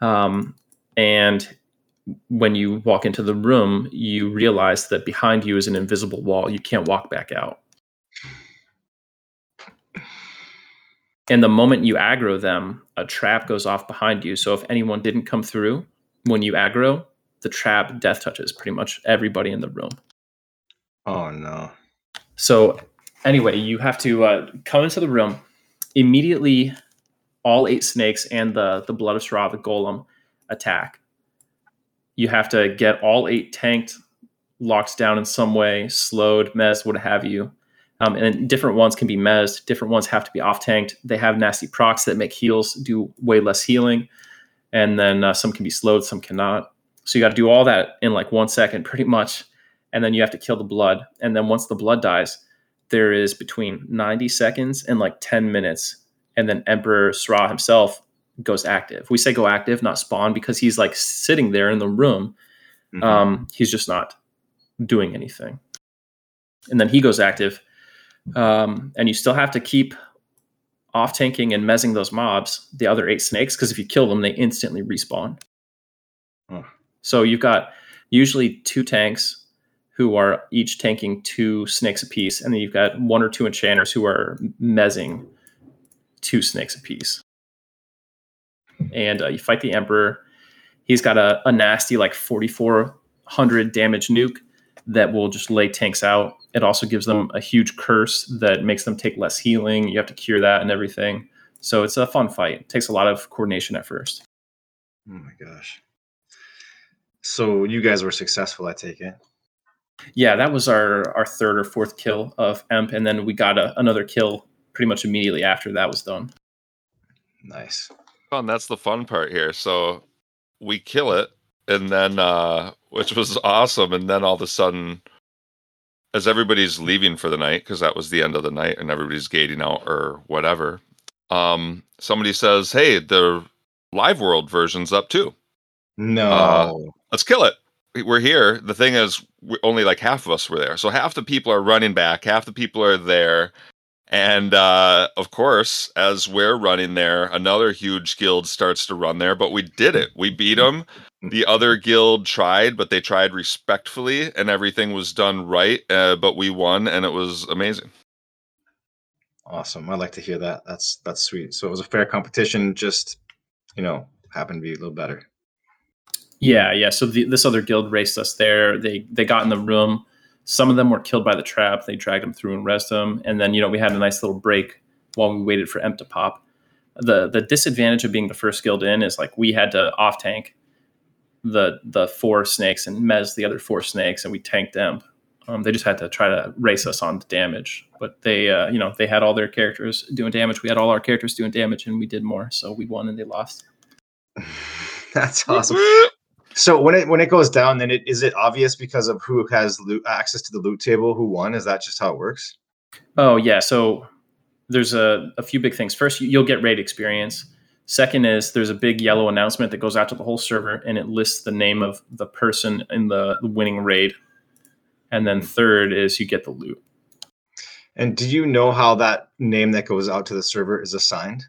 Um, and when you walk into the room, you realize that behind you is an invisible wall. You can't walk back out. And the moment you aggro them, a trap goes off behind you. So if anyone didn't come through when you aggro, the trap death touches pretty much everybody in the room. Oh no. So anyway, you have to uh, come into the room immediately. All eight snakes and the the blood of Ssra, the golem, attack. You have to get all eight tanked, locked down in some way, slowed, mez, what have you. Um, and different ones can be mezzed. Different ones have to be off tanked. They have nasty procs that make heals do way less healing, and then uh, some can be slowed, some cannot. So you got to do all that in like one second, pretty much, and then you have to kill the blood. And then once the blood dies, there is between 90 seconds and like 10 minutes, and then Emperor Ssra himself goes active. We say go active, not spawn, because he's like sitting there in the room. Mhm. Um, he's just not doing anything. And then he goes active, um, and you still have to keep off tanking and mezzing those mobs, the other eight snakes, because if you kill them, they instantly respawn. Oh. So you've got usually two tanks who are each tanking two snakes apiece, and then you've got one or two enchanters who are mezzing two snakes apiece. And uh, you fight the Emperor. He's got a, a nasty, like 4,400 damage nuke that will just lay tanks out. It also gives them a huge curse that makes them take less healing. You have to cure that and everything. So it's a fun fight. It takes a lot of coordination at first. Oh my gosh. So you guys were successful, I take it. Yeah, that was our our third or fourth kill of Emp, and then we got a, another kill pretty much immediately after that was done. Nice. Fun. That's the fun part here. So we kill it, and then uh, which was awesome, and then all of a sudden, as everybody's leaving for the night, because that was the end of the night, and everybody's gating out or whatever, um, somebody says, "Hey, the live world version's up too. No. Uh, Let's kill it." We're here. The thing is, only like half of us were there, so half the people are running back, half the people are there, and uh, of course, as we're running there, another huge guild starts to run there. But we did it. We beat them. The other guild tried, but they tried respectfully, and everything was done right. Uh, but we won, and it was amazing. awesome. I like to hear that. That's that's sweet. So it was a fair competition, just you know, happened to be a little better. Yeah, yeah. So the, this other guild raced us there. They they got in the room. Some of them were killed by the trap. They dragged them through and rest them. And then you know we had a nice little break while we waited for Emp to pop. The the disadvantage of being the first guild in is like we had to off tank the the four snakes and mez the other four snakes, and we tanked Emp. Um, they just had to try to race us on the damage, but they uh, you know they had all their characters doing damage. We had all our characters doing damage, and we did more. So we won and they lost. That's awesome. So when it when it goes down, then it is it obvious because of who has loot, access to the loot table who won? Is that just how it works? Oh yeah, so there's a, a few big things. First, you- you'll get raid experience. Second is there's a big yellow announcement that goes out to the whole server and it lists the name of the person in the winning raid. And then third is you get the loot. And do you know how that name that goes out to the server is assigned?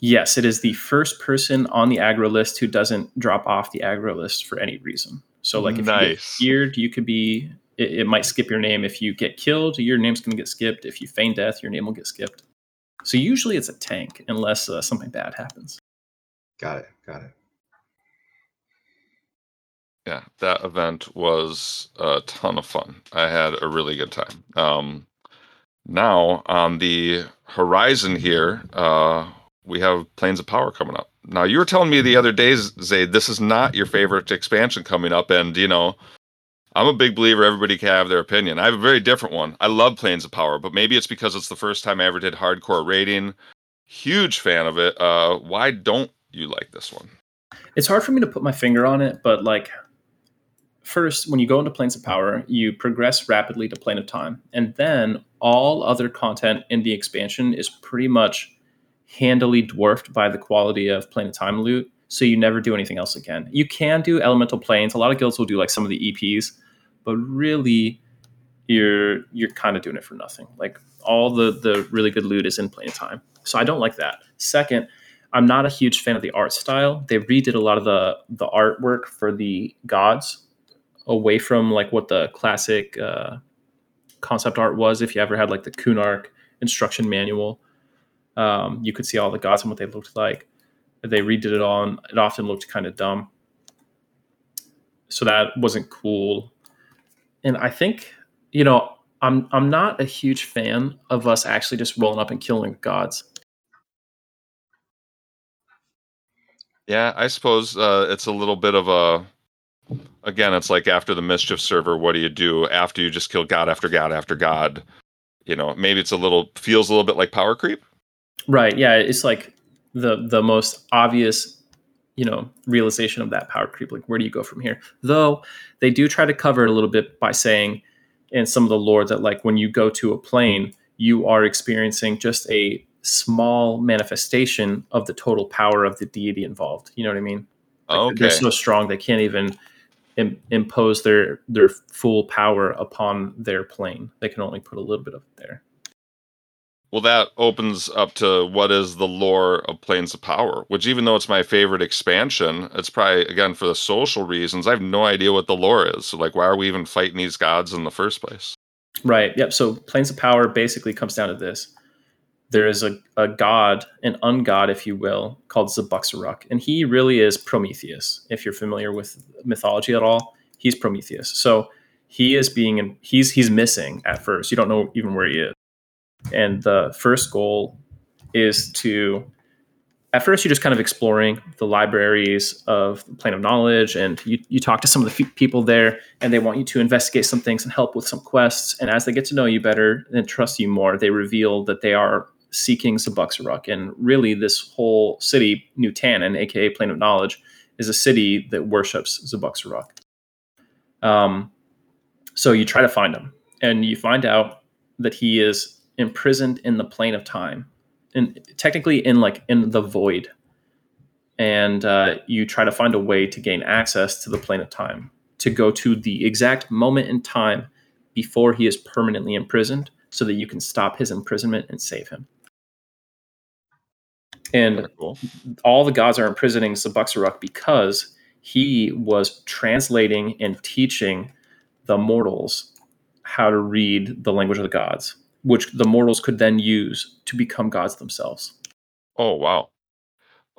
Yes, it is the first person on the aggro list who doesn't drop off the aggro list for any reason. So like if you get Nice. feared, you could be it, it might skip your name. If you get killed, your name's going to get skipped. If you feign death, your name will get skipped. So usually it's a tank unless uh, something bad happens. Got it. Got it. yeah that event was a ton of fun i had a really good time um now on the horizon here uh we have planes of power coming up. Now you were telling me the other days zayd this is not your favorite expansion coming up and you know i'm a big believer everybody can have their opinion. I have a very different one. I love planes of power but maybe it's because it's the first time i ever did hardcore rating. Huge fan of it. Uh why don't you like this one? It's hard for me to put my finger on it, but like first, when you go into planes of power, you progress rapidly to plane of time, and then all other content in the expansion is pretty much handily dwarfed by the quality of plane of time loot. So you never do anything else again. You can do elemental planes. A lot of guilds will do like some of the EPs, but really you're you're kind of doing it for nothing. Like all the the really good loot is in plane of time. So I don't like that. Second, I'm not a huge fan of the art style. They redid a lot of the the artwork for the gods away from like what the classic uh, concept art was. If you ever had like the Kunark instruction manual, um, you could see all the gods and what they looked like. They redid it all, and it often looked kind of dumb. So that wasn't cool. And I think, you know, I'm I'm not a huge fan of us actually just rolling up and killing gods. Yeah, I suppose uh, it's a little bit of a. Again, it's like after the mischief server, what do you do after you just kill god after god after god? You know, maybe it's a little feels a little bit like power creep. Right. Yeah. It's like the the most obvious, you know, realization of that power creep. Like, where do you go from here? Though they do try to cover it a little bit by saying, in some of the lore, that like when you go to a plane, you are experiencing just a small manifestation of the total power of the deity involved. You know what I mean? Like, Okay. They're so strong they can't even Im- impose their their full power upon their plane. They can only put a little bit of it there. Well, that opens up to what is the lore of Planes of Power, which, even though it's my favorite expansion, it's probably, again, for the social reasons, I have no idea what the lore is. So, like, why are we even fighting these gods in the first place? Right. Yep. So planes of power basically comes down to this. There is a, a god, an ungod, if you will, called Zebuxoruk. And he really is Prometheus. If you're familiar with mythology at all, he's Prometheus. So he is being he's he's missing at first. You don't know even where he is. And the first goal is to at first you're just kind of exploring the libraries of the plane of knowledge and you, you talk to some of the f- people there and they want you to investigate some things and help with some quests. And as they get to know you better and trust you more they reveal that they are seeking Zebuxoruk and really this whole city New Tanaan aka plane of knowledge is a city that worships Zebuxoruk um, so you try to find him and you find out that he is imprisoned in the plane of time and technically in like in the void. And uh, you try to find a way to gain access to the plane of time to go to the exact moment in time before he is permanently imprisoned so that you can stop his imprisonment and save him. And cool. all the gods are imprisoning Zebuxoruk because he was translating and teaching the mortals how to read the language of the gods, which the mortals could then use to become gods themselves. Oh, wow.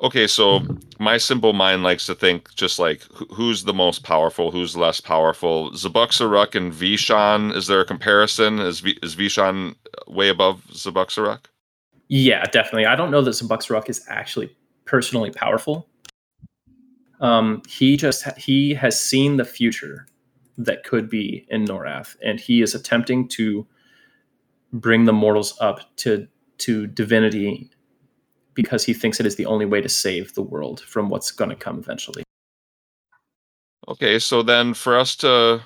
Okay, so my simple mind likes to think just like who's the most powerful, who's less powerful. Zebuxoruk and Veeshan, is there a comparison? Is, v- is Veeshan way above Zebuxoruk? Yeah, definitely. I don't know that Zebuxoruk is actually personally powerful. Um, he just he has seen the future that could be in Norrath, and he is attempting to bring the mortals up to to divinity because he thinks it is the only way to save the world from what's going to come eventually. Okay, so then for us to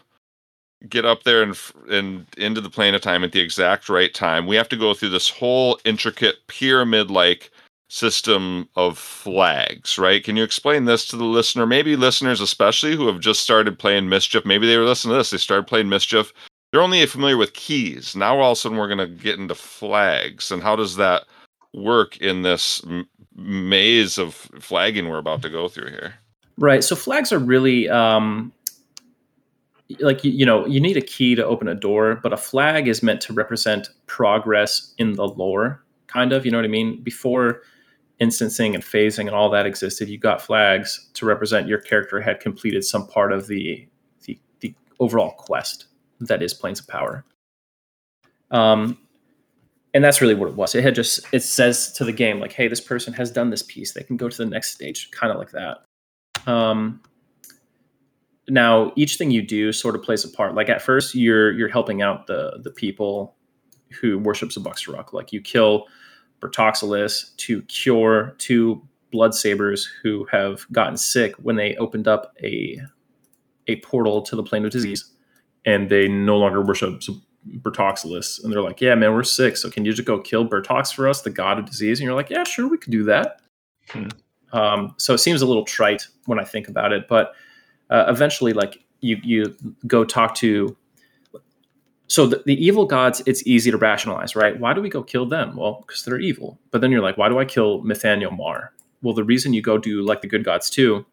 get up there and and into the plane of time at the exact right time, we have to go through this whole intricate pyramid-like system of flags, right? Can you explain this to the listener? Maybe listeners, especially who have just started playing Mischief, maybe they were listening to this, they started playing Mischief. They're only familiar with keys. Now all of a sudden we're going to get into flags, and how does that work in this m- maze of flagging we're about to go through here? Right. So flags are really um, like you, know you need a key to open a door, but a flag is meant to represent progress in the lore, kind of. You know what I mean? Before instancing and phasing and all that existed, you got flags to represent your character had completed some part of the the, the overall quest that is Planes of Power. Um, and that's really what it was. It had just it says to the game like, hey, this person has done this piece. They can go to the next stage, kind of like that. Um, now each thing you do sort of plays a part. Like at first, you're you're helping out the the people who worships worship Zebuxoruk. Like you kill Bertoxxulous to cure two Bloodsabers who have gotten sick when they opened up a a portal to the plane of disease, and they no longer worship Bertoxxulous, and they're like, "Yeah, man, we're sick. So can you just go kill Bertox for us, the god of disease?" And you're like, "Yeah, sure, we could do that." Hmm. Um, so it seems a little trite when I think about it, but uh, eventually, like you you go talk to. So the, the evil gods, it's easy to rationalize, right? Why do we go kill them? Well, because they're evil. But then you're like, why do I kill Mithaniel Marr? Well, the reason you go do like the good gods too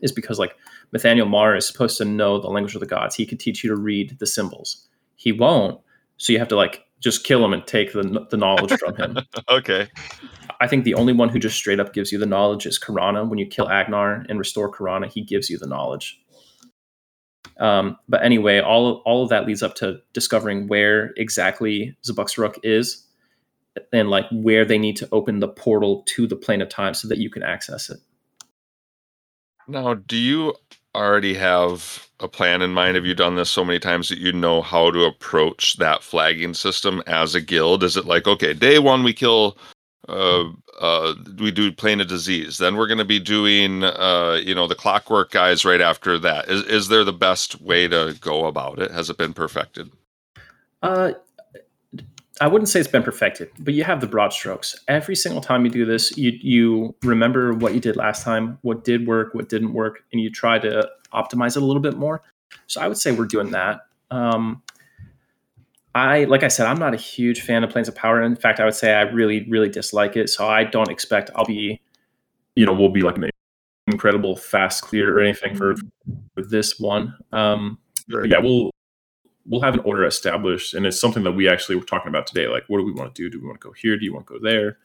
is because like Mithaniel Marr is supposed to know the language of the gods. He could teach you to read the symbols. He won't. So you have to like just kill him and take the, the knowledge from him. Okay. I think the only one who just straight up gives you the knowledge is Karana. When you kill Agnarr and restore Karana, he gives you the knowledge. Um, but anyway, all of, all of that leads up to discovering where exactly Zebuxoruk is and like where they need to open the portal to the plane of time so that you can access it. Now, do you already have a plan in mind? Have you done this so many times that you know how to approach that flagging system as a guild? Is it like, okay, day one we kill uh, uh, we do plane of disease. Then we're going to be doing, uh, you know, the clockwork guys right after that. Is is there the best way to go about it? Has it been perfected? Uh, I wouldn't say it's been perfected, but you have the broad strokes. Every single time you do this, you you remember what you did last time, what did work, what didn't work, and you try to optimize it a little bit more. So I would say we're doing that. Um, I like I said, I'm not a huge fan of Planes of Power. In fact, I would say I really, really dislike it. So I don't expect I'll be, you know, we'll be like an incredible fast clear or anything for, for this one. Um, yeah, we'll we'll have an order established, and it's something that we actually were talking about today. Like, what do we want to do? Do we want to go here? Do you want to go there?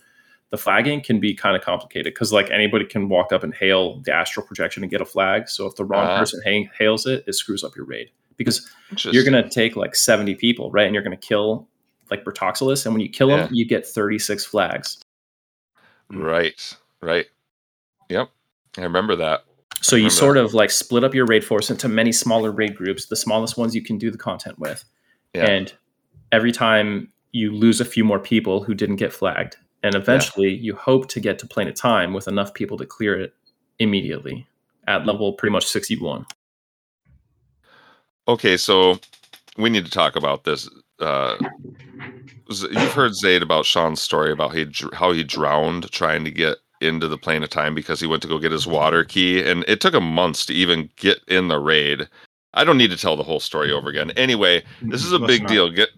The flagging can be kind of complicated because like anybody can walk up and hail the astral projection and get a flag. So if the wrong Ah. person ha- hails it, it screws up your raid because you're going to take like 70 people, right? And you're going to kill like Bertoxxulous. And when you kill Yeah. them, you get 36 flags. right, right. Yep, I remember that. So you sort of like split up your raid force into many smaller raid groups, the smallest ones you can do the content with. Yeah. And every time you lose a few more people who didn't get flagged. And eventually you hope to get to plane of time with enough people to clear it immediately at level pretty much 61. Okay, so we need to talk about this. Uh, you've heard Zaid about Sean's story about he how he drowned trying to get into the plane of time because he went to go get his water key, and it took him months to even get in the raid. I don't need to tell the whole story over again. Anyway, this is a big not. deal. Get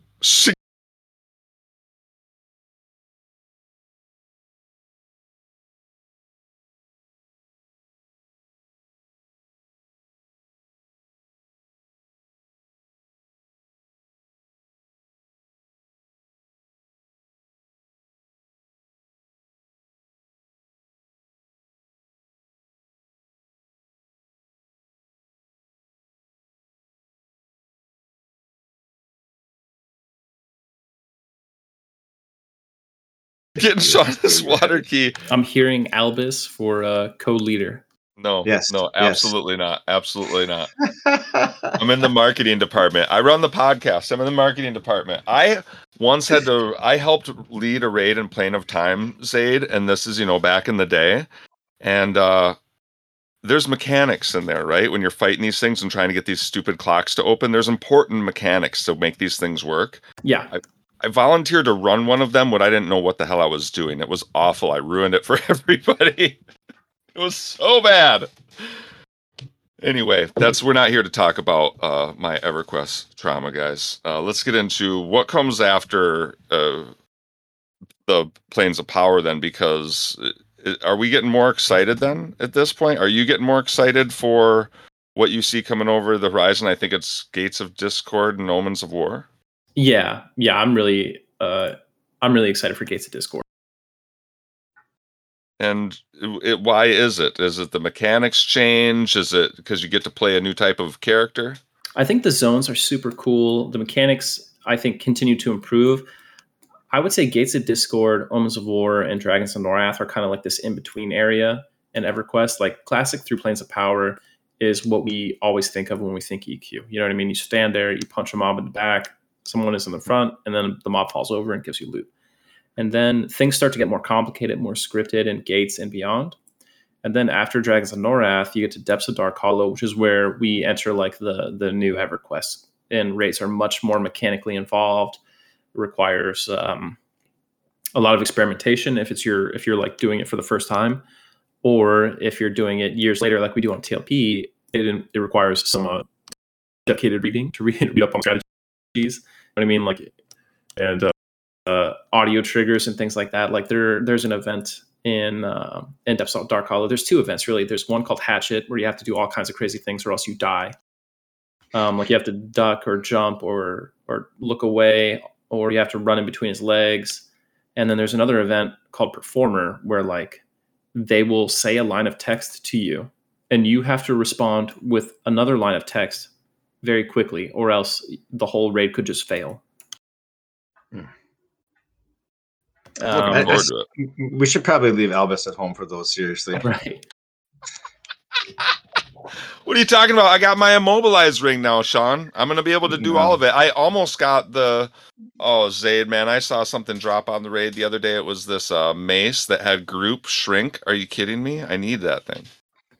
getting Sean his water key. I'm hearing Albus for uh, co-leader. No, Yes, no, yes. absolutely not. Absolutely not. I'm in the marketing department. I run the podcast. I'm in the marketing department. I once had to. I helped lead a raid in Plane of Time, Zaid, and this is you know back in the day, and uh there's mechanics in there, right? When you're fighting these things and trying to get these stupid clocks to open, there's important mechanics to make these things work. Yeah, I volunteered to run one of them when I didn't know what the hell I was doing. It was awful. I ruined it for everybody. It was so bad. Anyway, that's we're not here to talk about uh, my EverQuest trauma, guys. Uh, let's get into what comes after uh, the planes of power, then, because uh, are we getting more excited then at this point? Are you getting more excited for what you see coming over the horizon? I think it's Gates of Discord and Omens of War. Yeah, yeah. I'm really, uh, I'm really excited for Gates of Discord. And it, why is it? Is it the mechanics change? Is it because you get to play a new type of character? I think the zones are super cool. The mechanics, I think, continue to improve. I would say Gates of Discord, Omens of War, and Dragons of Norrath are kind of like this in between area and EverQuest. Like classic through Planes of Power is what we always think of when we think EQ. You know what I mean? You stand there, you punch a mob in the back, someone is in the front, and then the mob falls over and gives you loot. And then things start to get more complicated, more scripted and Gates and beyond. And then after Dragons of Norrath, you get to Depths of Darkhollow, which is where we enter like the the new EverQuest and raids are much more mechanically involved. requires um, a lot of experimentation if it's your if you're like doing it for the first time, or if you're doing it years later, like we do on TLP. It it requires some uh, dedicated reading to read, read up on strategies. What I mean, like, and uh, uh, audio triggers and things like that. Like there, there's an event in uh, in Depths of Darkhollow. There's two events really. There's one called Hatchet where you have to do all kinds of crazy things or else you die. Um, like you have to duck or jump or or look away or you have to run in between his legs. And then there's another event called Performer where like they will say a line of text to you and you have to respond with another line of text very quickly or else the whole raid could just fail. Hmm. Um, I- I forward s- to it. We should probably leave Albus at home for those. Seriously, right. What are you talking about? I got my immobilized ring now, Sean. I'm gonna be able to do No. all of it. I almost got the oh Zaid, man. I saw something drop on the raid the other day. It was this uh, mace that had group shrink. Are you kidding me? I need that thing.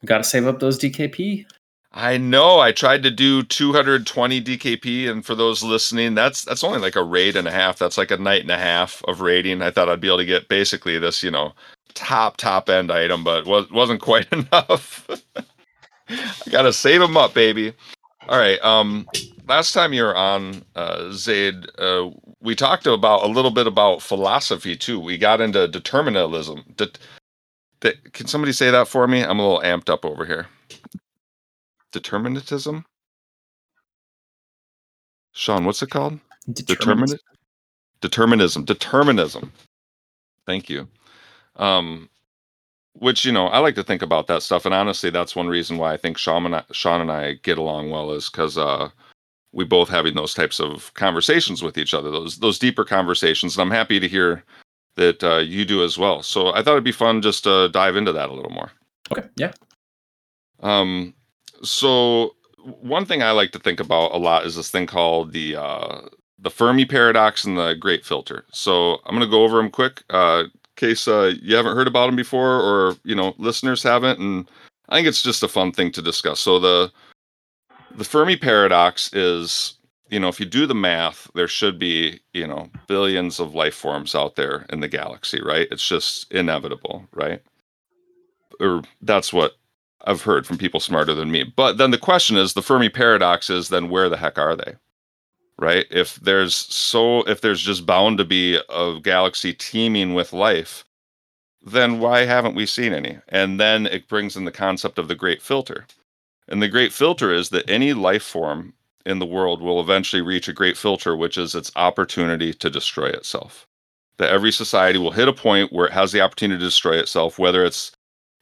Got to save up those DKP. I know. I tried to do 220 DKP, and for those listening, that's that's only like a raid and a half. That's like a night and a half of raiding. I thought I'd be able to get basically this, you know, top top end item, but was wasn't quite enough. I gotta save them up, baby. All right. Um, last time you were on, uh, Zaid, uh, we talked about a little bit about philosophy too. We got into determinism. Det- det- can somebody say that for me? I'm a little amped up over here determinism? Sean what's it called? Determinate determinism determinism. Thank you. Um which you know i like to think about that stuff and honestly that's one reason why i think sean and i, sean and I get along well is because uh we both having those types of conversations with each other those those deeper conversations and i'm happy to hear that uh, you do as well. So i thought it'd be fun just to dive into that a little more. Okay. Yeah. um, so one thing I like to think about a lot is this thing called the uh, the Fermi paradox and the Great Filter. So I'm gonna go over them quick, uh, in case uh, you haven't heard about them before, or you know listeners haven't. And I think it's just a fun thing to discuss. So the the Fermi paradox is, you know, if you do the math, there should be, you know, billions of life forms out there in the galaxy, right? It's just inevitable, right? Or that's what I've heard from people smarter than me. But then the question is the Fermi paradox is then where the heck are they? Right? If there's so if there's just bound to be a galaxy teeming with life, then why haven't we seen any? And then it brings in the concept of the great filter. And the great filter is that any life form in the world will eventually reach a great filter, which is its opportunity to destroy itself. That every society will hit a point where it has the opportunity to destroy itself, whether it's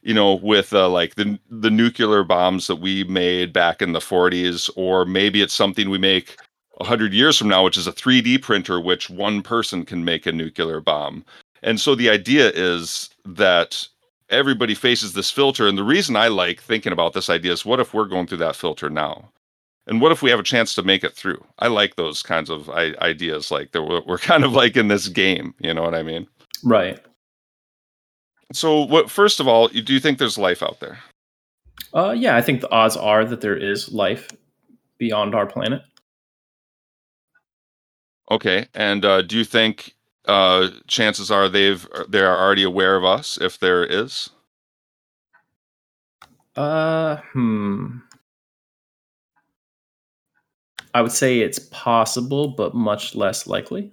you know, with uh, like the the nuclear bombs that we made back in the 40s, or maybe it's something we make a hundred years from now, which is a 3D printer, which one person can make a nuclear bomb. And so the idea is that everybody faces this filter, and the reason I like thinking about this idea is, what if we're going through that filter now? And what if we have a chance to make it through? I like those kinds of ideas. Like we're kind of like in this game. You know what I mean? Right. So, what? First of all, do you think there's life out there? Uh, yeah, I think the odds are that there is life beyond our planet. Okay, and uh, do you think uh, chances are they've they are already aware of us if there is? Uh, hmm. I would say it's possible, but much less likely.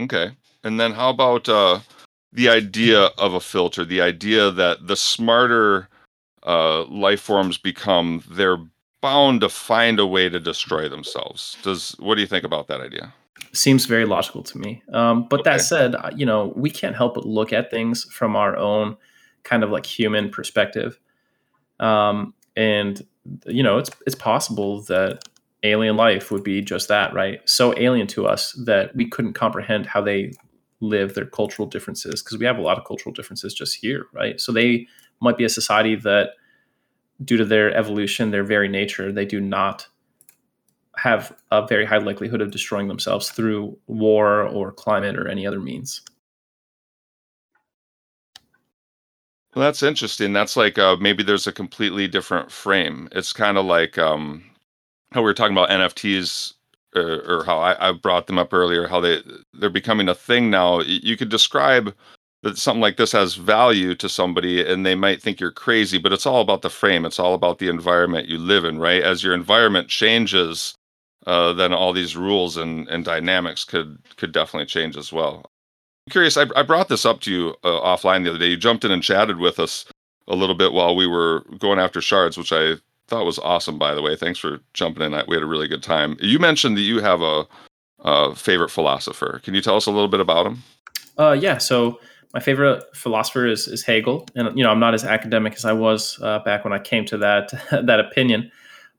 Okay, and then how about uh, the idea of a filter? The idea that the smarter uh, life forms become, they're bound to find a way to destroy themselves. Does what do you think about that idea? Seems very logical to me. Um, but Okay. that said, uh, you know, we can't help but look at things from our own kind of like human perspective. Um, and you know, it's it's possible that alien life would be just that, right? So alien to us that we couldn't comprehend how they live their cultural differences because we have a lot of cultural differences just here, right? So they might be a society that due to their evolution, their very nature, they do not have a very high likelihood of destroying themselves through war or climate or any other means. Well, that's interesting. That's like uh, maybe there's a completely different frame. It's kind of like um, how we were talking about NFTs or, or how I, I brought them up earlier, how they they're becoming a thing now. You could describe that something like this has value to somebody and they might think you're crazy, but it's all about the frame. It's all about the environment you live in, right? As your environment changes, uh, then all these rules and, and dynamics could could definitely change as well. I'm curious, I, I brought this up to you uh, offline the other day. You jumped in and chatted with us a little bit while we were going after shards, which I thought was awesome, by the way. Thanks for jumping in. We had a really good time. You mentioned that you have a, a favorite philosopher. Can you tell us a little bit about him? Uh, yeah. So my favorite philosopher is, is Hegel, and you know I'm not as academic as I was uh, back when I came to that that opinion,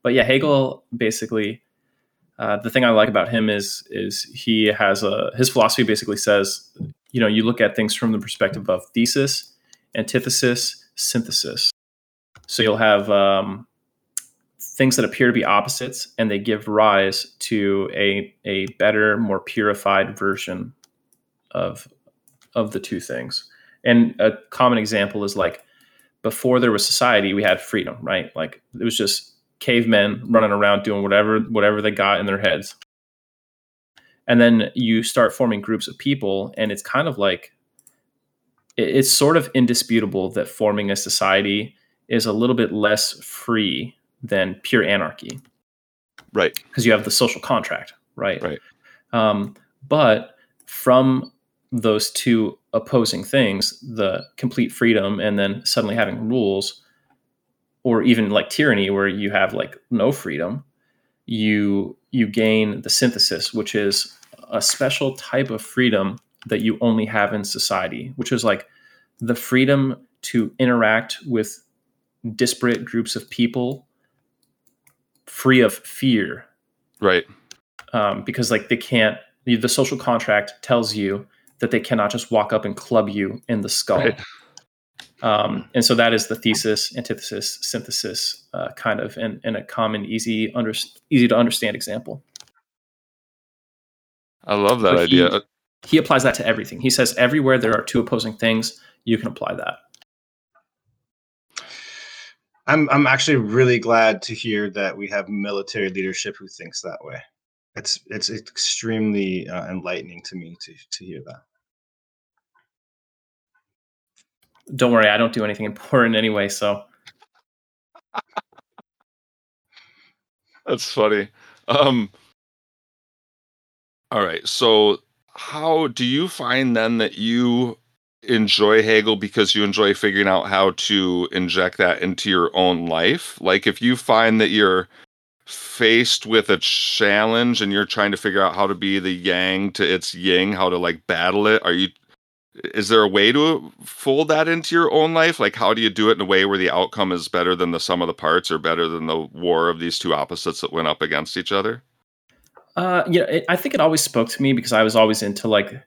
but yeah, Hegel basically. Uh, the thing I like about him is is he has a his philosophy basically says you know you look at things from the perspective of thesis, antithesis, synthesis. So you'll have um, things that appear to be opposites and they give rise to a, a better more purified version of of the two things. And a common example is like before there was society we had freedom right? Like it was just cavemen running around doing whatever whatever they got in their heads. And then you start forming groups of people and it's kind of like it's sort of indisputable that forming a society is a little bit less free than pure anarchy. Right. Because you have the social contract, right? Right. Um, but from those two opposing things, the complete freedom and then suddenly having rules, or even like tyranny where you have like no freedom, you you gain the synthesis, which is a special type of freedom that you only have in society, which is like the freedom to interact with disparate groups of people free of fear. Right. Um, because like they can't the social contract tells you that they cannot just walk up and club you in the skull. Right. um, and so that is the thesis antithesis synthesis uh, kind of in, in a common easy under, easy to understand example. I love that but idea. he, he applies that to everything. He says everywhere there are two opposing things you can apply that I'm I'm actually really glad to hear that we have military leadership who thinks that way. It's it's extremely uh, enlightening to me to to hear that. Don't worry, I don't do anything important anyway, so That's funny. Um All right. So how do you find then that you enjoy Hegel because you enjoy figuring out how to inject that into your own life. Like if you find that you're faced with a challenge and you're trying to figure out how to be the yang to its yin, how to like battle it, are you is there a way to fold that into your own life? Like how do you do it in a way where the outcome is better than the sum of the parts or better than the war of these two opposites that went up against each other? Uh, yeah, it, I think it always spoke to me because I was always into like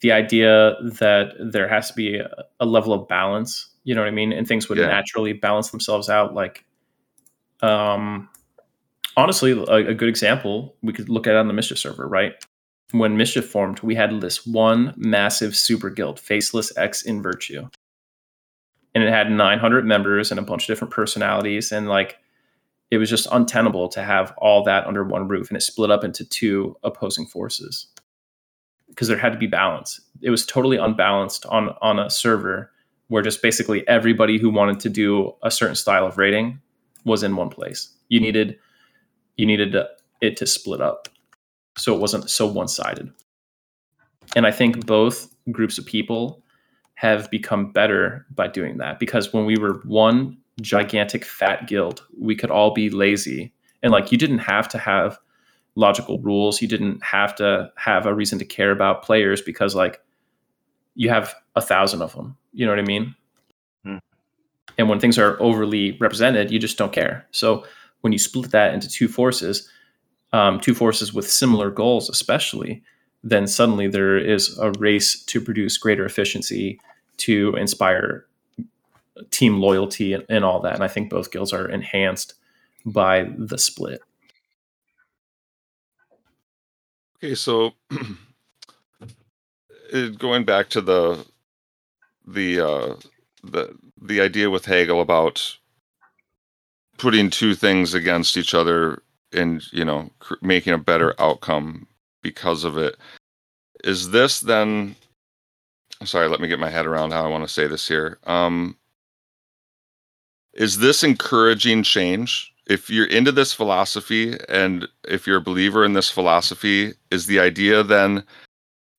the idea that there has to be a, a, level of balance you know what i mean? And things would yeah. naturally balance themselves out like um honestly a, a, good example we could look at on the mischief server right? When mischief formed we had this one massive super guild faceless x in virtue. And it had 900 members and a bunch of different personalities and like it was just untenable to have all that under one roof and it split up into two opposing forces because there had to be balance. It was totally unbalanced on on a server where just basically everybody who wanted to do a certain style of rating was in one place. You needed you needed it to split up so it wasn't so one-sided. And I think both groups of people have become better by doing that because when we were one gigantic fat guild, we could all be lazy and like you didn't have to have logical rules. You didn't have to have a reason to care about players because like you have a thousand of them. You know what I mean? Hmm. And when things are overly represented, you just don't care. So when you split that into two forces, um, two forces with similar goals, especially, then suddenly there is a race to produce greater efficiency, to inspire team loyalty and, and all that. And I think both guilds are enhanced by the split. Okay, so going back to the the uh, the the idea with Hegel about putting two things against each other and you know cr- making a better outcome because of it. Is this then? Sorry, let me get my head around how I want to say this here. Um, is this encouraging change? If you're into this philosophy and if you're a believer in this philosophy, is the idea then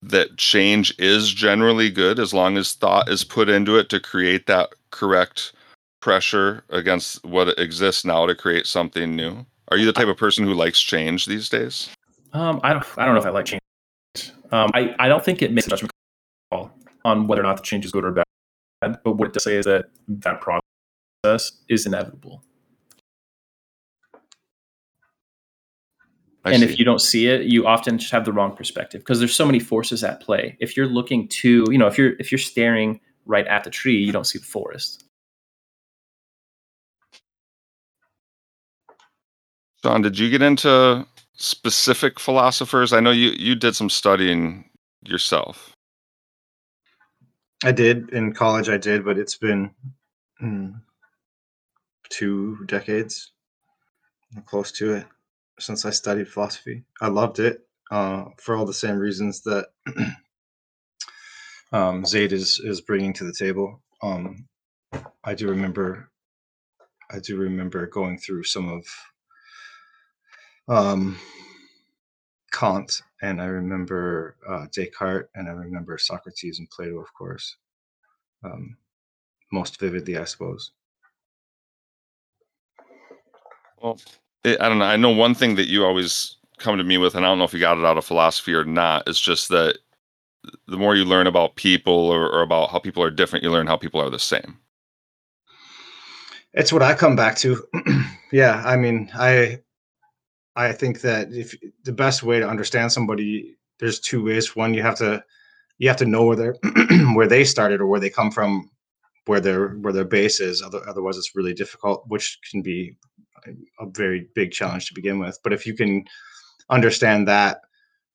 that change is generally good as long as thought is put into it to create that correct pressure against what exists now to create something new? Are you the type of person who likes change these days? Um, I don't. I don't know if I like change. Um, I I don't think it makes a judgment call on whether or not the change is good or bad. But what it does say is that that process is inevitable. I and see. if you don't see it, you often just have the wrong perspective because there's so many forces at play. If you're looking to, you know, if you're if you're staring right at the tree, you don't see the forest. John, did you get into specific philosophers? I know you you did some studying yourself. I did in college. I did, but it's been mm, two decades, close to it, since I studied philosophy. I loved it uh, for all the same reasons that um, Zaid is is bringing to the table. Um, I do remember, I do remember going through some of um, Kant, and I remember uh, Descartes, and I remember Socrates and Plato, of course, um, most vividly, I suppose. Well, it, I don't know. I know one thing that you always come to me with, and I don't know if you got it out of philosophy or not. Is just that the more you learn about people or, or about how people are different, you learn how people are the same. It's what I come back to. yeah, I mean, I I think that if the best way to understand somebody, there's two ways. One, you have to you have to know where they're where they started or where they come from, where their where their base is. Other, otherwise, it's really difficult, which can be a very big challenge to begin with. But if you can understand that,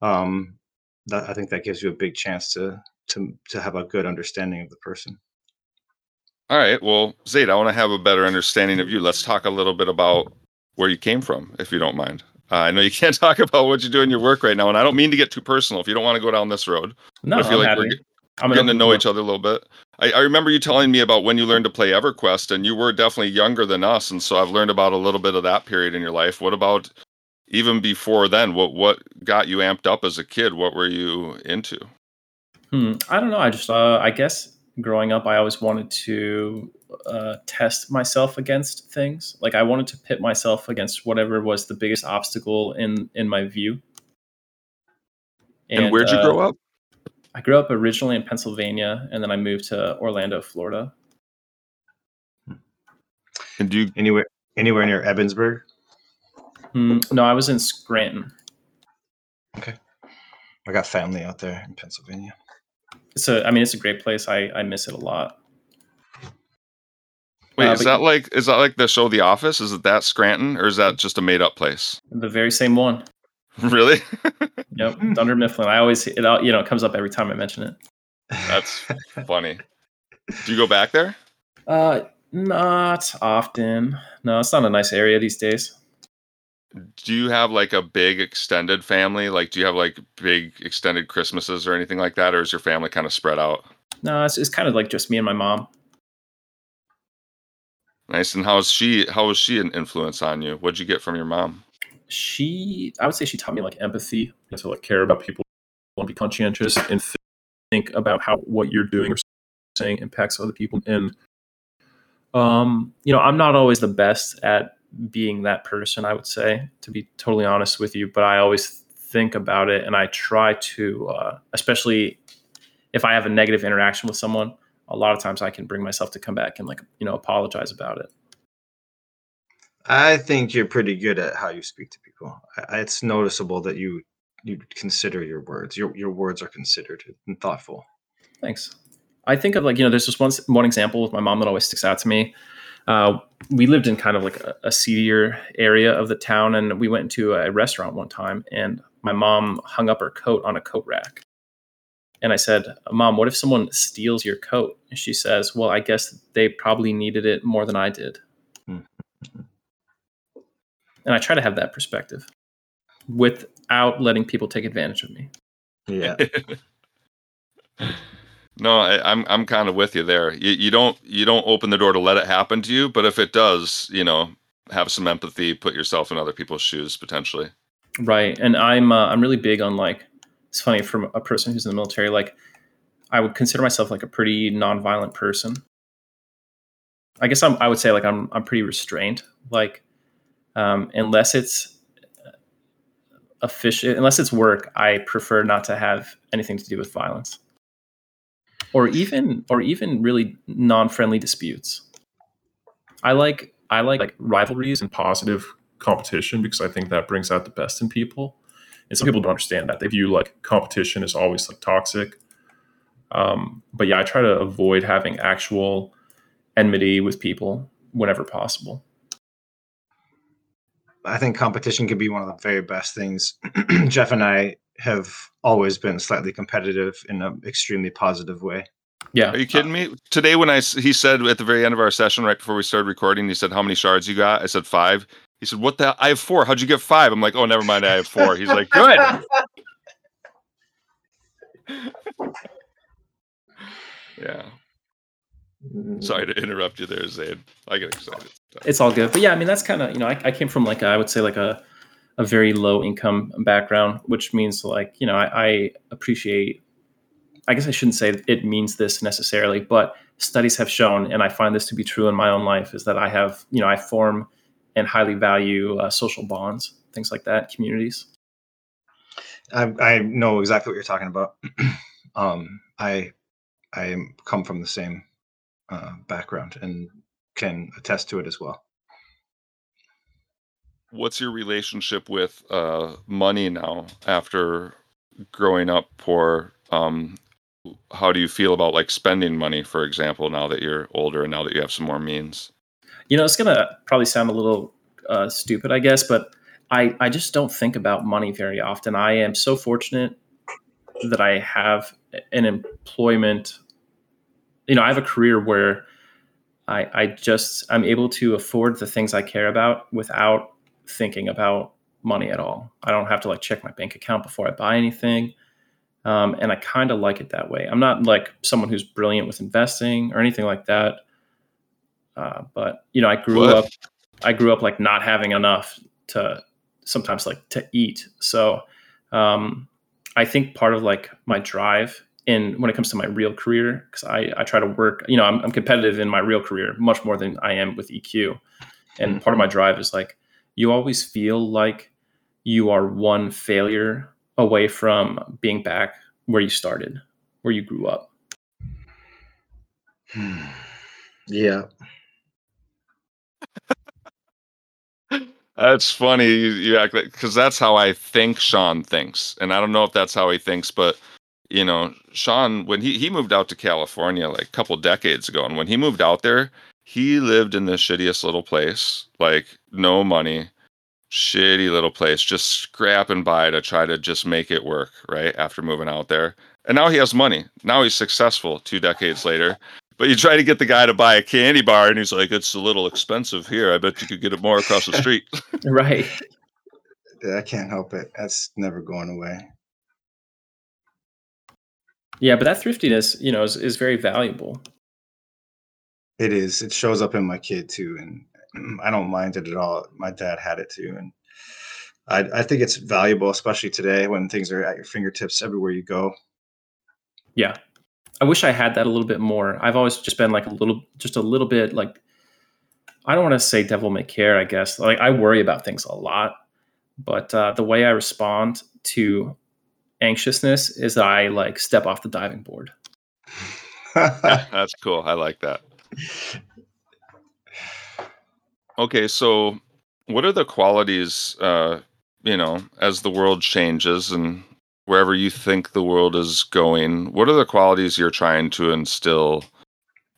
um, that I think that gives you a big chance to to to have a good understanding of the person. All right. Well, Zaid, I want to have a better understanding of you. Let's talk a little bit about where you came from, if you don't mind. Uh, I know you can't talk about what you do in your work right now, and I don't mean to get too personal. If you don't want to go down this road, No, I feel I'm like we're happy. get- I'm getting to know each other a little bit. I, I remember you telling me about when you learned to play EverQuest, and you were definitely younger than us, and so I've learned about a little bit of that period in your life. What about even before then? What what got you amped up as a kid? What were you into? Hmm, I don't know. I just, uh, I guess growing up, I always wanted to uh, test myself against things. Like I wanted to pit myself against whatever was the biggest obstacle in in my view. And, where'd you uh, grow up? I grew up originally in Pennsylvania, and then I moved to Orlando, Florida. And do you Anywhere anywhere near Evansburg. Hmm, no, I was in Scranton. Okay, I got family out there in Pennsylvania. So I mean, it's a great place. I I miss it a lot. wait? uh, is but- that like is that like the show The Office? Is it that Scranton, or is that just a made up place? The very same one. really? Yep, Dunder Mifflin. I always it all you know it comes up every time I mention it. That's funny. Do you go back there? Uh, not often. No, it's not a nice area these days. Do you have like a big extended family? Like, do you have like big extended Christmases or anything like that, or is your family kind of spread out? No, it's, it's kind of like just me and my mom. Nice. And how is she? How was she an influence on you? What'd you get from your mom? She, I would say, she taught me like empathy to like care about people and be conscientious and th- think about how what you're doing or saying impacts other people. And um, you know, I'm not always the best at being that person. I would say, to be totally honest with you, but I always think about it and I try to, uh, especially if I have a negative interaction with someone. A lot of times, I can bring myself to come back and like you know apologize about it. I think you're pretty good at how you speak to people. It's noticeable that you you consider your words. Your your words are considered and thoughtful. Thanks. I think of like you know, there's just one one example with my mom that always sticks out to me. Uh, we lived in kind of like a, a seedier area of the town, and we went to a restaurant one time, and my mom hung up her coat on a coat rack. And I said, "Mom, what if someone steals your coat?" And she says, "Well, I guess they probably needed it more than I did." And I try to have that perspective without letting people take advantage of me. Yeah. no, I, I'm I'm kind of with you there. You, you don't you don't open the door to let it happen to you, but if it does, you know, have some empathy, put yourself in other people's shoes potentially. Right, and I'm uh, I'm really big on like it's funny from a person who's in the military. Like, I would consider myself like a pretty nonviolent person. I guess I'm, I would say like I'm I'm pretty restrained. Like, um, unless it's official, unless it's work, I prefer not to have anything to do with violence, or even or even really non-friendly disputes. I like I like like rivalries and positive competition because I think that brings out the best in people. And some people don't understand that. They view like competition is always like toxic. Um, but yeah, I try to avoid having actual enmity with people whenever possible. I think competition can be one of the very best things. Jeff and I have always been slightly competitive in an extremely positive way. Yeah. Are you kidding me? Today, when I he said at the very end of our session, right before we started recording, he said, "How many shards you got?" I said five. He said, "What the? I have four. How'd you get five? I'm like, "Oh, never mind. I have four. He's like, "Good." yeah. Sorry to interrupt you there, Zaid. I get excited. It's all good, but yeah, I mean that's kind of you know I, I came from like a, I would say like a a very low income background, which means like you know I, I appreciate. I guess I shouldn't say it means this necessarily, but studies have shown, and I find this to be true in my own life, is that I have you know I form and highly value uh, social bonds, things like that, communities. I, I know exactly what you're talking about. um, I I come from the same uh, background and can attest to it as well. What's your relationship with uh, money now after growing up poor? Um, how do you feel about like spending money, for example, now that you're older and now that you have some more means? You know, it's gonna probably sound a little uh, stupid, I guess, but I I just don't think about money very often. I am so fortunate that I have an employment. You know, I have a career where I I just I'm able to afford the things I care about without thinking about money at all. I don't have to like check my bank account before I buy anything. Um, and I kind of like it that way. I'm not like someone who's brilliant with investing or anything like that. Uh, but you know, I grew what? up, I grew up like not having enough to sometimes like to eat. So um, I think part of like my drive in when it comes to my real career, because I, I try to work, you know, I'm, I'm, competitive in my real career much more than I am with EQ. And mm-hmm. part of my drive is like, you always feel like you are one failure away from being back where you started, where you grew up. Yeah. That's funny. You, you act like because that's how I think Sean thinks, and I don't know if that's how he thinks, but you know, Sean when he he moved out to California like a couple decades ago, and when he moved out there, he lived in the shittiest little place, like no money, shitty little place, just scrapping by to try to just make it work. Right after moving out there, and now he has money. Now he's successful. Two decades later, but you try to get the guy to buy a candy bar, and he's like, "It's a little expensive here. I bet you could get it more across the street." right. Yeah, I can't help it. That's never going away. Yeah, but that thriftiness, you know, is, is very valuable. It is. It shows up in my kid too, and I don't mind it at all. My dad had it too, and I, I think it's valuable, especially today when things are at your fingertips everywhere you go. Yeah, I wish I had that a little bit more. I've always just been like a little, just a little bit like, I don't want to say devil may care, I guess. Like I worry about things a lot, but uh, the way I respond to anxiousness is I like step off the diving board. That's cool. I like that. Okay, so what are the qualities, uh, you know, as the world changes and wherever you think the world is going, what are the qualities you're trying to instill,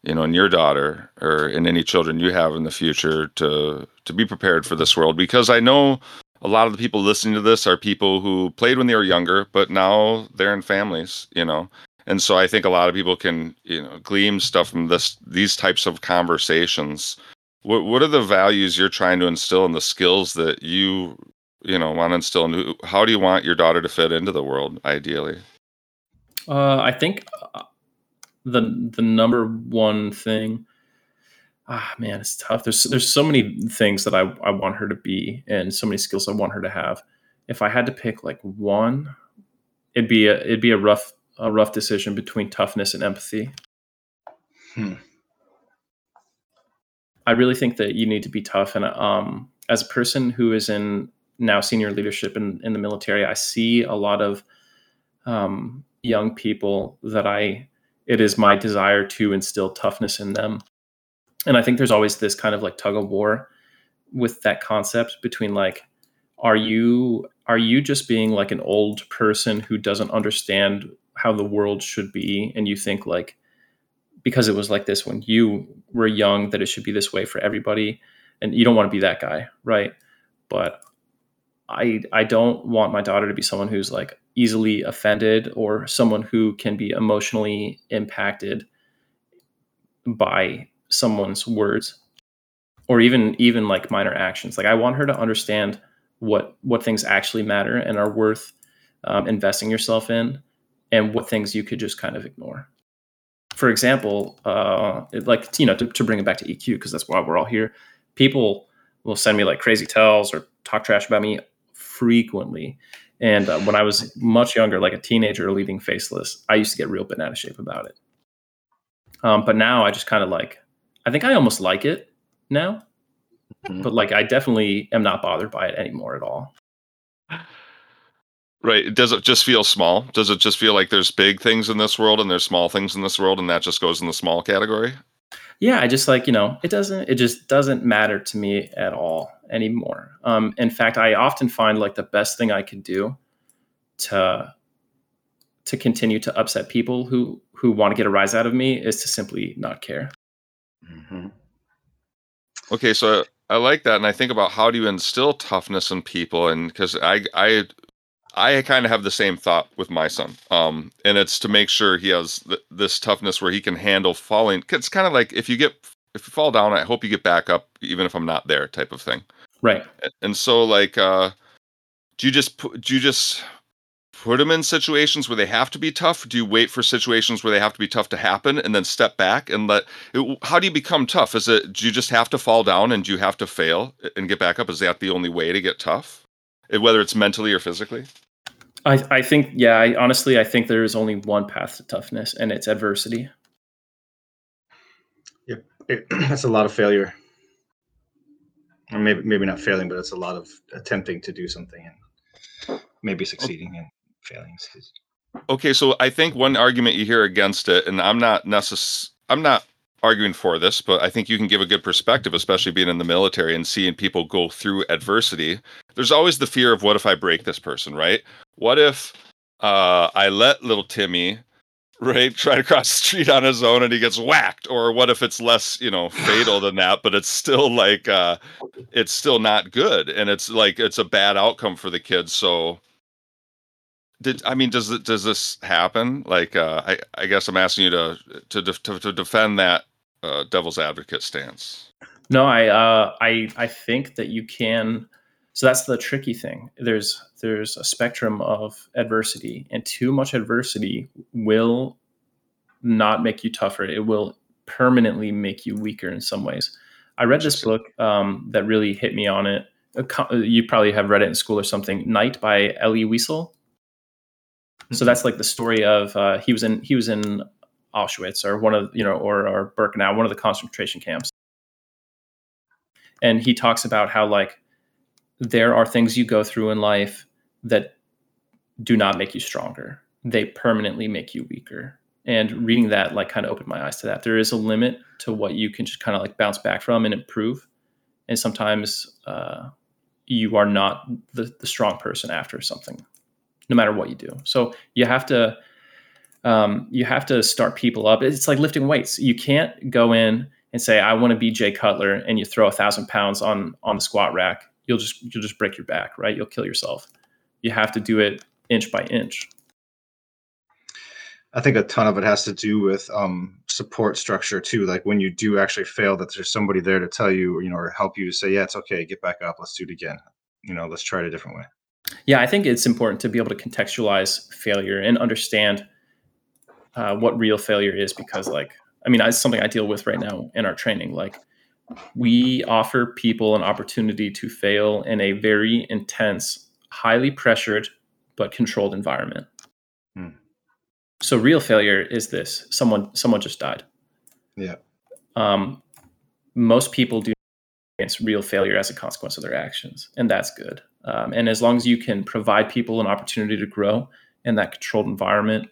you know, in your daughter or in any children you have in the future to to be prepared for this world? Because I know a lot of the people listening to this are people who played when they were younger, but now they're in families, you know. And so I think a lot of people can, you know, glean stuff from this these types of conversations. what what are the values you're trying to instill and the skills that you you know want to instill in how do you want your daughter to fit into the world ideally uh, i think uh, the the number one thing ah man it's tough there's there's so many things that i i want her to be and so many skills i want her to have if i had to pick like one it'd be a it'd be a rough a rough decision between toughness and empathy Hmm. I really think that you need to be tough. And um, as a person who is in now senior leadership in, in the military, I see a lot of um, young people that I, it is my desire to instill toughness in them. And I think there's always this kind of like tug of war with that concept between like, are you are you just being like an old person who doesn't understand how the world should be? And you think like because it was like this when you were young that it should be this way for everybody. And you don't want to be that guy right? But i i don't want my daughter to be someone who's like easily offended or someone who can be emotionally impacted by someone's words or even even like minor actions like i want her to understand what what things actually matter and are worth um, investing yourself in and what things you could just kind of ignore for example, uh, it, like you know, to, to, bring it back to EQ because that's why we're all here. People will send me like crazy tells or talk trash about me frequently. And uh, when I was much younger, like a teenager leading faceless, I used to get real bent out of shape about it. Um, but now I just kind of like, I think I almost like it now, mm-hmm. but like I definitely am not bothered by it anymore at all. Right. Does it just feel small? Does it just feel like there's big things in this world and there's small things in this world and that just goes in the small category? Yeah, I just like, you know, it doesn't it just doesn't matter to me at all anymore. Um in fact, I often find like the best thing I could do to to continue to upset people who who want to get a rise out of me is to simply not care. Mm-hmm. Okay, so I like that, and I think about how do you instill toughness in people, and because I I I kind of have the same thought with my son. Um, and it's to make sure he has th- this toughness where he can handle falling. It's kind of like if you get if you fall down, I hope you get back up, even if I'm not there, type of thing. Right. And so, like, uh, do you just put, do you just put them in situations where they have to be tough? Do you wait for situations where they have to be tough to happen and then step back and let? It, how do you become tough? Is it do you just have to fall down and do you have to fail and get back up? Is that the only way to get tough? Whether it's mentally or physically. I, I think, yeah, I honestly, I think there is only one path to toughness, and it's adversity. Yep, it, that's a lot of failure, or maybe maybe not failing, but it's a lot of attempting to do something and maybe succeeding okay. and failing. Okay, so I think one argument you hear against it, and I'm not necess- I'm not arguing for this, but I think you can give a good perspective, especially being in the military and seeing people go through adversity. There's always the fear of what if I break this person, right? What if uh, I let little Timmy right try to cross the street on his own and he gets whacked or what if it's less you know fatal than that but it's still like uh it's still not good and it's like it's a bad outcome for the kids so did I mean does does this happen? Like uh, I I guess I'm asking you to to to, to defend that uh, devil's advocate stance. No, I uh, I I think that you can. So that's the tricky thing. There's there's a spectrum of adversity, and too much adversity will not make you tougher. It will permanently make you weaker in some ways. I read this book um, that really hit me on it. You probably have read it in school or something. Night by Elie Wiesel so that's like the story of uh, he was in he was in Auschwitz or one of you know or or Birkenau, one of the concentration camps, and he talks about how like there are things you go through in life that do not make you stronger; they permanently make you weaker. And reading that like kind of opened my eyes to that. There is a limit to what you can just kind of like bounce back from and improve, and sometimes uh, you are not the, the strong person after something no matter what you do. So you have to um, you have to start people up. It's like lifting weights. You can't go in and say I want to be Jay Cutler and you throw a thousand pounds on on the squat rack. You'll just you'll just break your back, right? You'll kill yourself. You have to do it inch by inch. I think a ton of it has to do with um, support structure too. Like when you do actually fail, that there's somebody there to tell you, you know, or help you to say, yeah, it's okay, get back up, let's do it again. You know, let's try it a different way. Yeah, I think it's important to be able to contextualize failure and understand uh, what real failure is because, like, I mean, it's something I deal with right now in our training. Like, we offer people an opportunity to fail in a very intense, highly pressured, but controlled environment. Hmm. So, real failure is this: someone someone just died. Yeah. Um, most people do real failure as a consequence of their actions, and that's good. Um, and as long as you can provide people an opportunity to grow in that controlled environment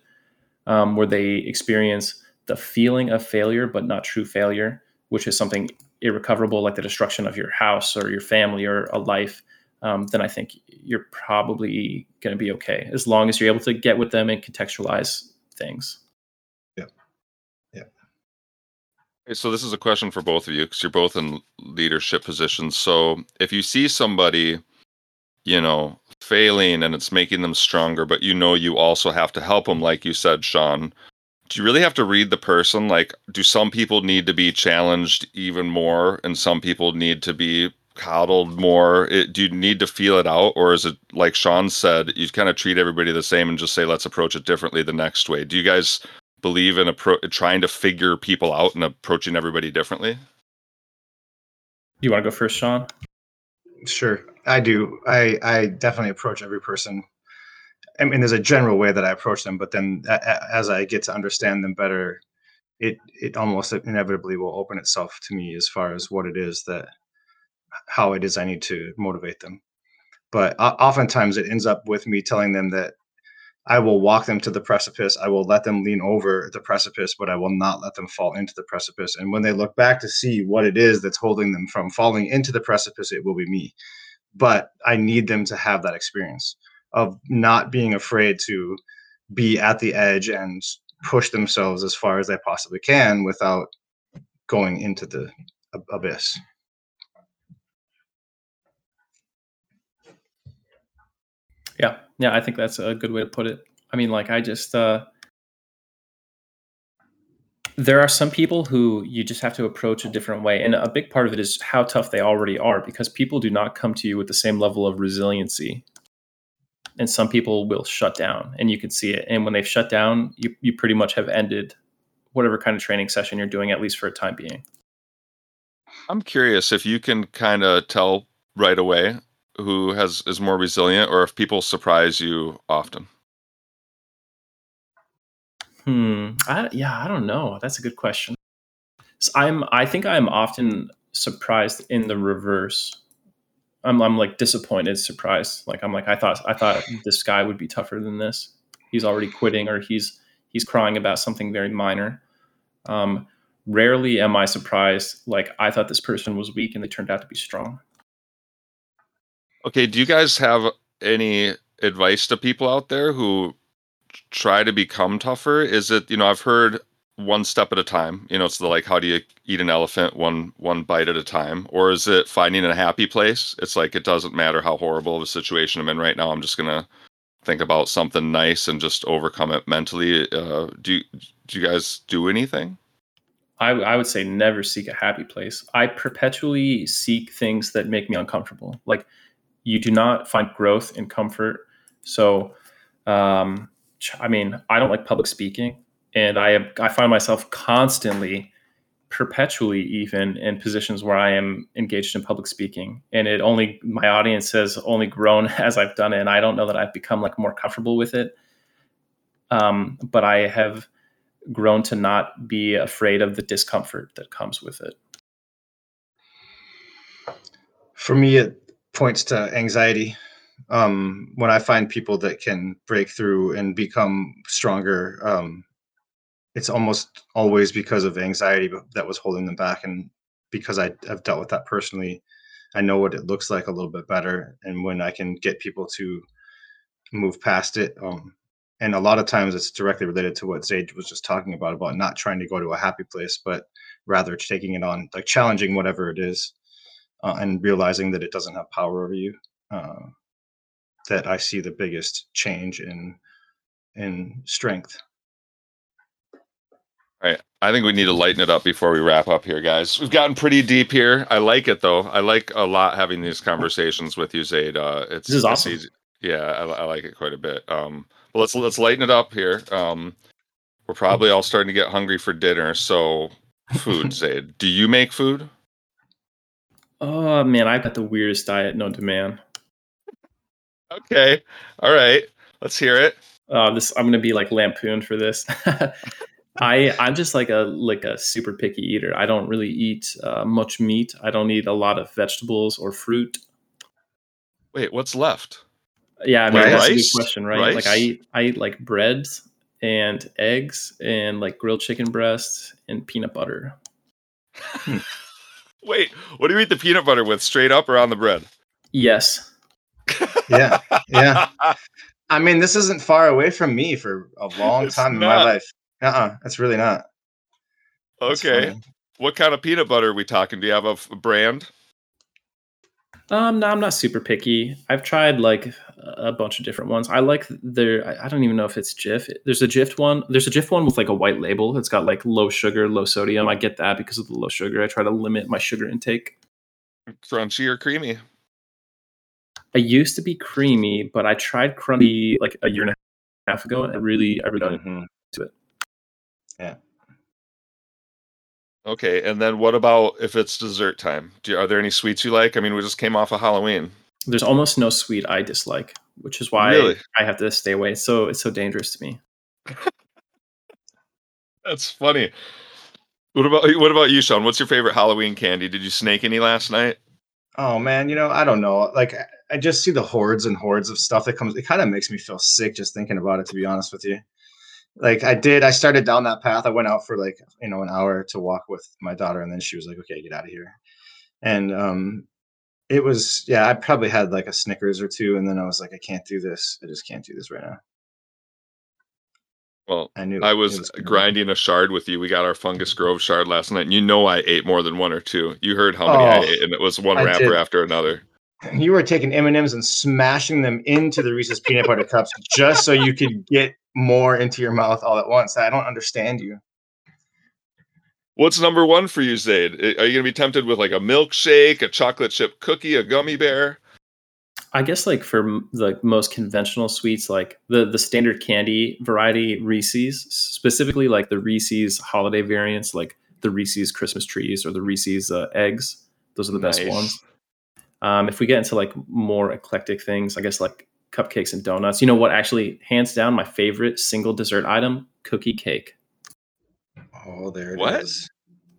um, where they experience the feeling of failure, but not true failure, which is something irrecoverable, like the destruction of your house or your family or a life, um, then I think you're probably going to be okay as long as you're able to get with them and contextualize things. Yeah. Yeah. Okay, so this is a question for both of you because you're both in leadership positions. So if you see somebody you know, failing and it's making them stronger, but you know you also have to help them, like you said, Sean. Do you really have to read the person? Like, do some people need to be challenged even more and some people need to be coddled more? It, do you need to feel it out? Or is it like Sean said, you kind of treat everybody the same and just say, let's approach it differently the next way? Do you guys believe in appro- trying to figure people out and approaching everybody differently? You want to go first, Sean? Sure, I do. I I definitely approach every person. I mean, there's a general way that I approach them, but then as I get to understand them better, it it almost inevitably will open itself to me as far as what it is that how it is I need to motivate them. But uh, oftentimes it ends up with me telling them that I will walk them to the precipice. I will let them lean over the precipice, but I will not let them fall into the precipice. And when they look back to see what it is that's holding them from falling into the precipice, it will be me. But I need them to have that experience of not being afraid to be at the edge and push themselves as far as they possibly can without going into the abyss. Yeah, yeah, I think that's a good way to put it. I mean, like I just uh there are some people who you just have to approach a different way and a big part of it is how tough they already are because people do not come to you with the same level of resiliency and some people will shut down and you can see it and when they've shut down you, you pretty much have ended whatever kind of training session you're doing at least for a time being i'm curious if you can kind of tell right away who has is more resilient or if people surprise you often? Hmm I, yeah i don't know. That's a good question. So i'm i think i'm often surprised in the reverse. I'm i'm like disappointed surprised. Like i'm like i thought i thought this guy would be tougher than this. He's already quitting or he's he's crying about something very minor. Um rarely am i surprised like i thought this person was weak and they turned out to be strong Okay, do you guys have any advice to people out there who try to become tougher? Is it, you know, I've heard one step at a time. You know, it's the like how do you eat an elephant one one bite at a time? Or is it finding a happy place? It's like it doesn't matter how horrible of a situation I'm in right now. I'm just gonna think about something nice and just overcome it mentally. Uh, do do you guys do anything? I, I would say never seek a happy place. I perpetually seek things that make me uncomfortable. Like you do not find growth in comfort. So, um, I mean, I don't like public speaking, and I have, I find myself constantly, perpetually, even in positions where I am engaged in public speaking, and it only my audience has only grown as I've done it, and I don't know that I've become like more comfortable with it. Um, but I have grown to not be afraid of the discomfort that comes with it. For me, it points to anxiety. Um, when I find people that can break through and become stronger, um, it's almost always because of anxiety that was holding them back. And because I, have dealt with that personally, I know what it looks like a little bit better. And when I can get people to move past it, um, and a lot of times it's directly related to what Sage was just talking about about not trying to go to a happy place, but rather taking it on, like challenging whatever it is uh, and realizing that it doesn't have power over you, uh, that I see the biggest change in in strength. All right. I think we need to lighten it up before we wrap up here, guys. We've gotten pretty deep here. I like it though. I like a lot having these conversations with you, Zaid. Uh, it's This is it's awesome. easy- Yeah, I, I like it quite a bit. Um, but let's let's lighten it up here. Um, we're probably all starting to get hungry for dinner. So, food, Zaid. Do you make food? Oh man, I've got the weirdest diet known to man. Okay, all right. Let's hear it. Uh, this I'm gonna be like lampooned for this. I I'm just like a like a super picky eater. I don't really eat uh, much meat. I don't eat a lot of vegetables or fruit. Wait, what's left? Yeah, I mean Rice? that's a good question, right? Like I eat I eat like breads and eggs and like grilled chicken breasts and peanut butter. Wait, what do you eat the peanut butter with? Straight up or on the bread? Yes. Yeah, yeah. I mean, this isn't far away from me for a long It's time in my life. Uh, uh it's really not. Okay. What kind of peanut butter are we talking? Do you have a f- brand? Um, no, I'm not super picky. I've tried like a bunch of different ones. I like their. I- I don't even know if it's Jif. There's a Jif one. There's a Jif one with like a white label. It's got like low sugar, low sodium. I get that because of the low sugar. I try to limit my sugar intake. Crunchy or creamy? I used to be creamy, but I tried crunchy like a year and a half ago. And I really, I really got Mhm. into it. Yeah. Okay, and then what about if it's dessert time? Do are there any sweets you like? I mean, we just came off of Halloween. There's almost no sweet I dislike, which is why Really? I have to stay away. So it's so dangerous to me. That's funny. What about what about you, Sean? What's your favorite Halloween candy? Did you snake any last night? Oh man, you know, I don't know. Like I- I just see the hordes and hordes of stuff that comes. It kind of makes me feel sick just thinking about it. To be honest with you, like I did, I started down that path. I went out for like you know an hour to walk with my daughter, and then she was like, "Okay, get out of here." And um, it was yeah. I probably had like a Snickers or two, and then I was like, "I can't do this. I just can't do this right now." Well, I knew I it was grinding a shard with you. We got our Fungus Grove shard last night, and you know I ate more than one or two. You heard how many I Oh, ate, and it was one I wrapper did. after another. You were taking M and M's and smashing them into the Reese's peanut butter cups just so you could get more into your mouth all at once. I don't understand you. What's number one for you, Zaid? Are you gonna be tempted with like a milkshake, a chocolate chip cookie, a gummy bear? I guess like for the most conventional sweets, like the the standard candy variety Reese's, specifically like the Reese's holiday variants, like the Reese's Christmas trees or the Reese's uh, eggs. Those are the best ones. Um, if we get into like more eclectic things, I guess like cupcakes and donuts. You know what? Actually, hands down, my favorite single dessert item: cookie cake. Oh, there it is.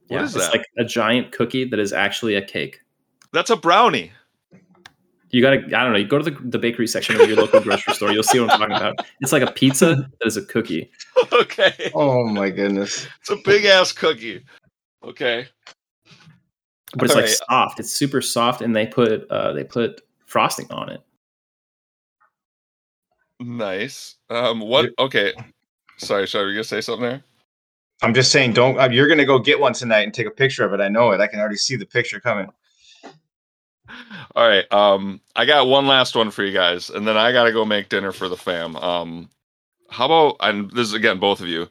What? What is it's that? like a giant cookie that is actually a cake. That's a brownie. You gotta, I don't know, you go to the, the bakery section of your local grocery store, you'll see what I'm talking about. It's like a pizza that is a cookie. okay, Oh my goodness. it's a big ass cookie. Okay, but it's like Alright. soft. It's super soft, and they put uh, they put frosting on it. nice. Um, what? Okay, sorry, Sean, were you gonna say something there? I'm just saying, don't. Uh, you're gonna go get one tonight and take a picture of it. I know it. I can already see the picture coming. All right. Um, I got one last one for you guys, and then I gotta go make dinner for the fam. Um, how about and this is again both of you,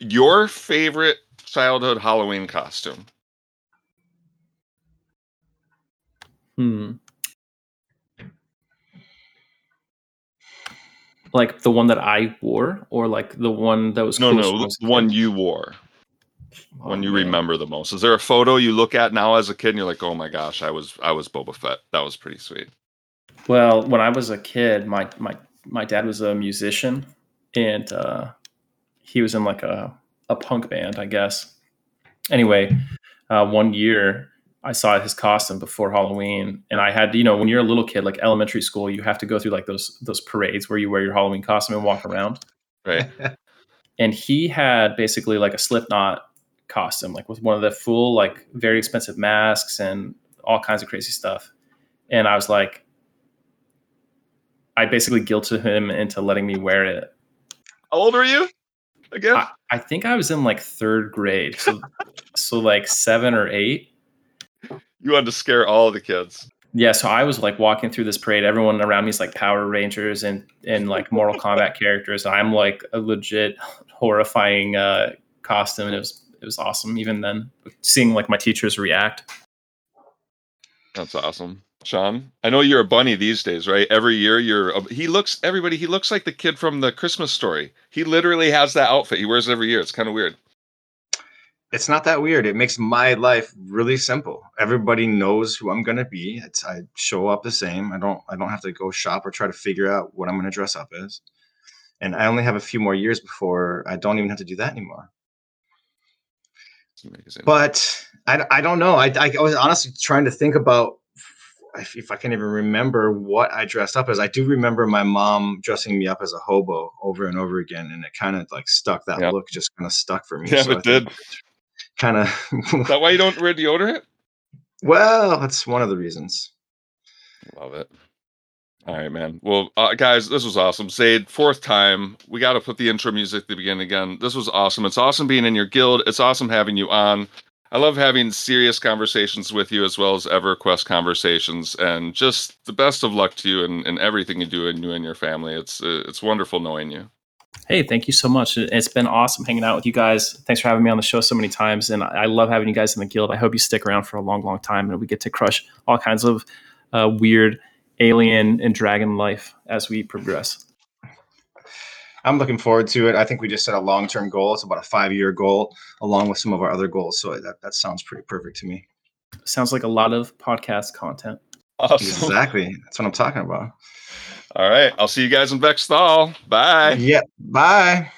your favorite childhood Halloween costume? Hmm. Like the one that I wore, or like the one that was No, no, the one you wore, Oh, one you man. remember the most. Is there a photo you look at now as a kid and you're like, oh my gosh, I was I was Boba Fett. That was pretty sweet. Well, when I was a kid, my my my dad was a musician, and uh, he was in like a a punk band, I guess. Anyway, uh, one year I saw his costume before Halloween, and I had you know when you're a little kid, like elementary school, you have to go through like those those parades where you wear your Halloween costume and walk around. Right. And he had basically like a Slipknot costume, like with one of the full like very expensive masks and all kinds of crazy stuff. And I was like, I basically guilted him into letting me wear it. How old were you? Again? I, I think I was in like third grade, so so like seven or eight. You wanted to scare all the kids. Yeah, so I was like walking through this parade. Everyone around me is like Power Rangers and and like Mortal Kombat characters. I'm like a legit horrifying uh, costume, and it was it was awesome. Even then, seeing like my teachers react. That's awesome. Sean, I know you're a bunny these days, right? Every year you're a, he looks everybody he looks like the kid from the Christmas story. He literally has that outfit. He wears it every year. It's kind of weird. It's not that weird. It makes my life really simple. Everybody knows who I'm going to be. It's, I show up the same. I don't I don't have to go shop or try to figure out what I'm going to dress up as. And I only have a few more years before I don't even have to do that anymore. But I, I don't know. I, I was honestly trying to think about if I can even remember what I dressed up as. I do remember my mom dressing me up as a hobo over and over again, and it kind of like stuck. That yep. look just kind of stuck for me. Yeah, so it did. Kind of. Is that why you don't wear deodorant? Well, that's one of the reasons. Love it. All right, man. Well, uh, guys, this was awesome. Zaid, fourth time. We got to put the intro music at the beginning again. This was awesome. It's awesome being in your guild. It's awesome having you on. I love having serious conversations with you as well as EverQuest conversations, and just the best of luck to you and, and everything you do and you and your family. It's uh, it's wonderful knowing you. Hey, thank you so much. It's been awesome hanging out with you guys. Thanks for having me on the show so many times, and I love having you guys in the guild. I hope you stick around for a long, long time, and we get to crush all kinds of uh, weird alien and dragon life as we progress. I'm looking forward to it. I think we just set a long term goal. It's about a five year goal, along with some of our other goals. So that, that sounds pretty perfect to me. Sounds like a lot of podcast content. Awesome. Exactly. That's what I'm talking about. All right. I'll see you guys in Vex Thal. Bye. Yep. Bye.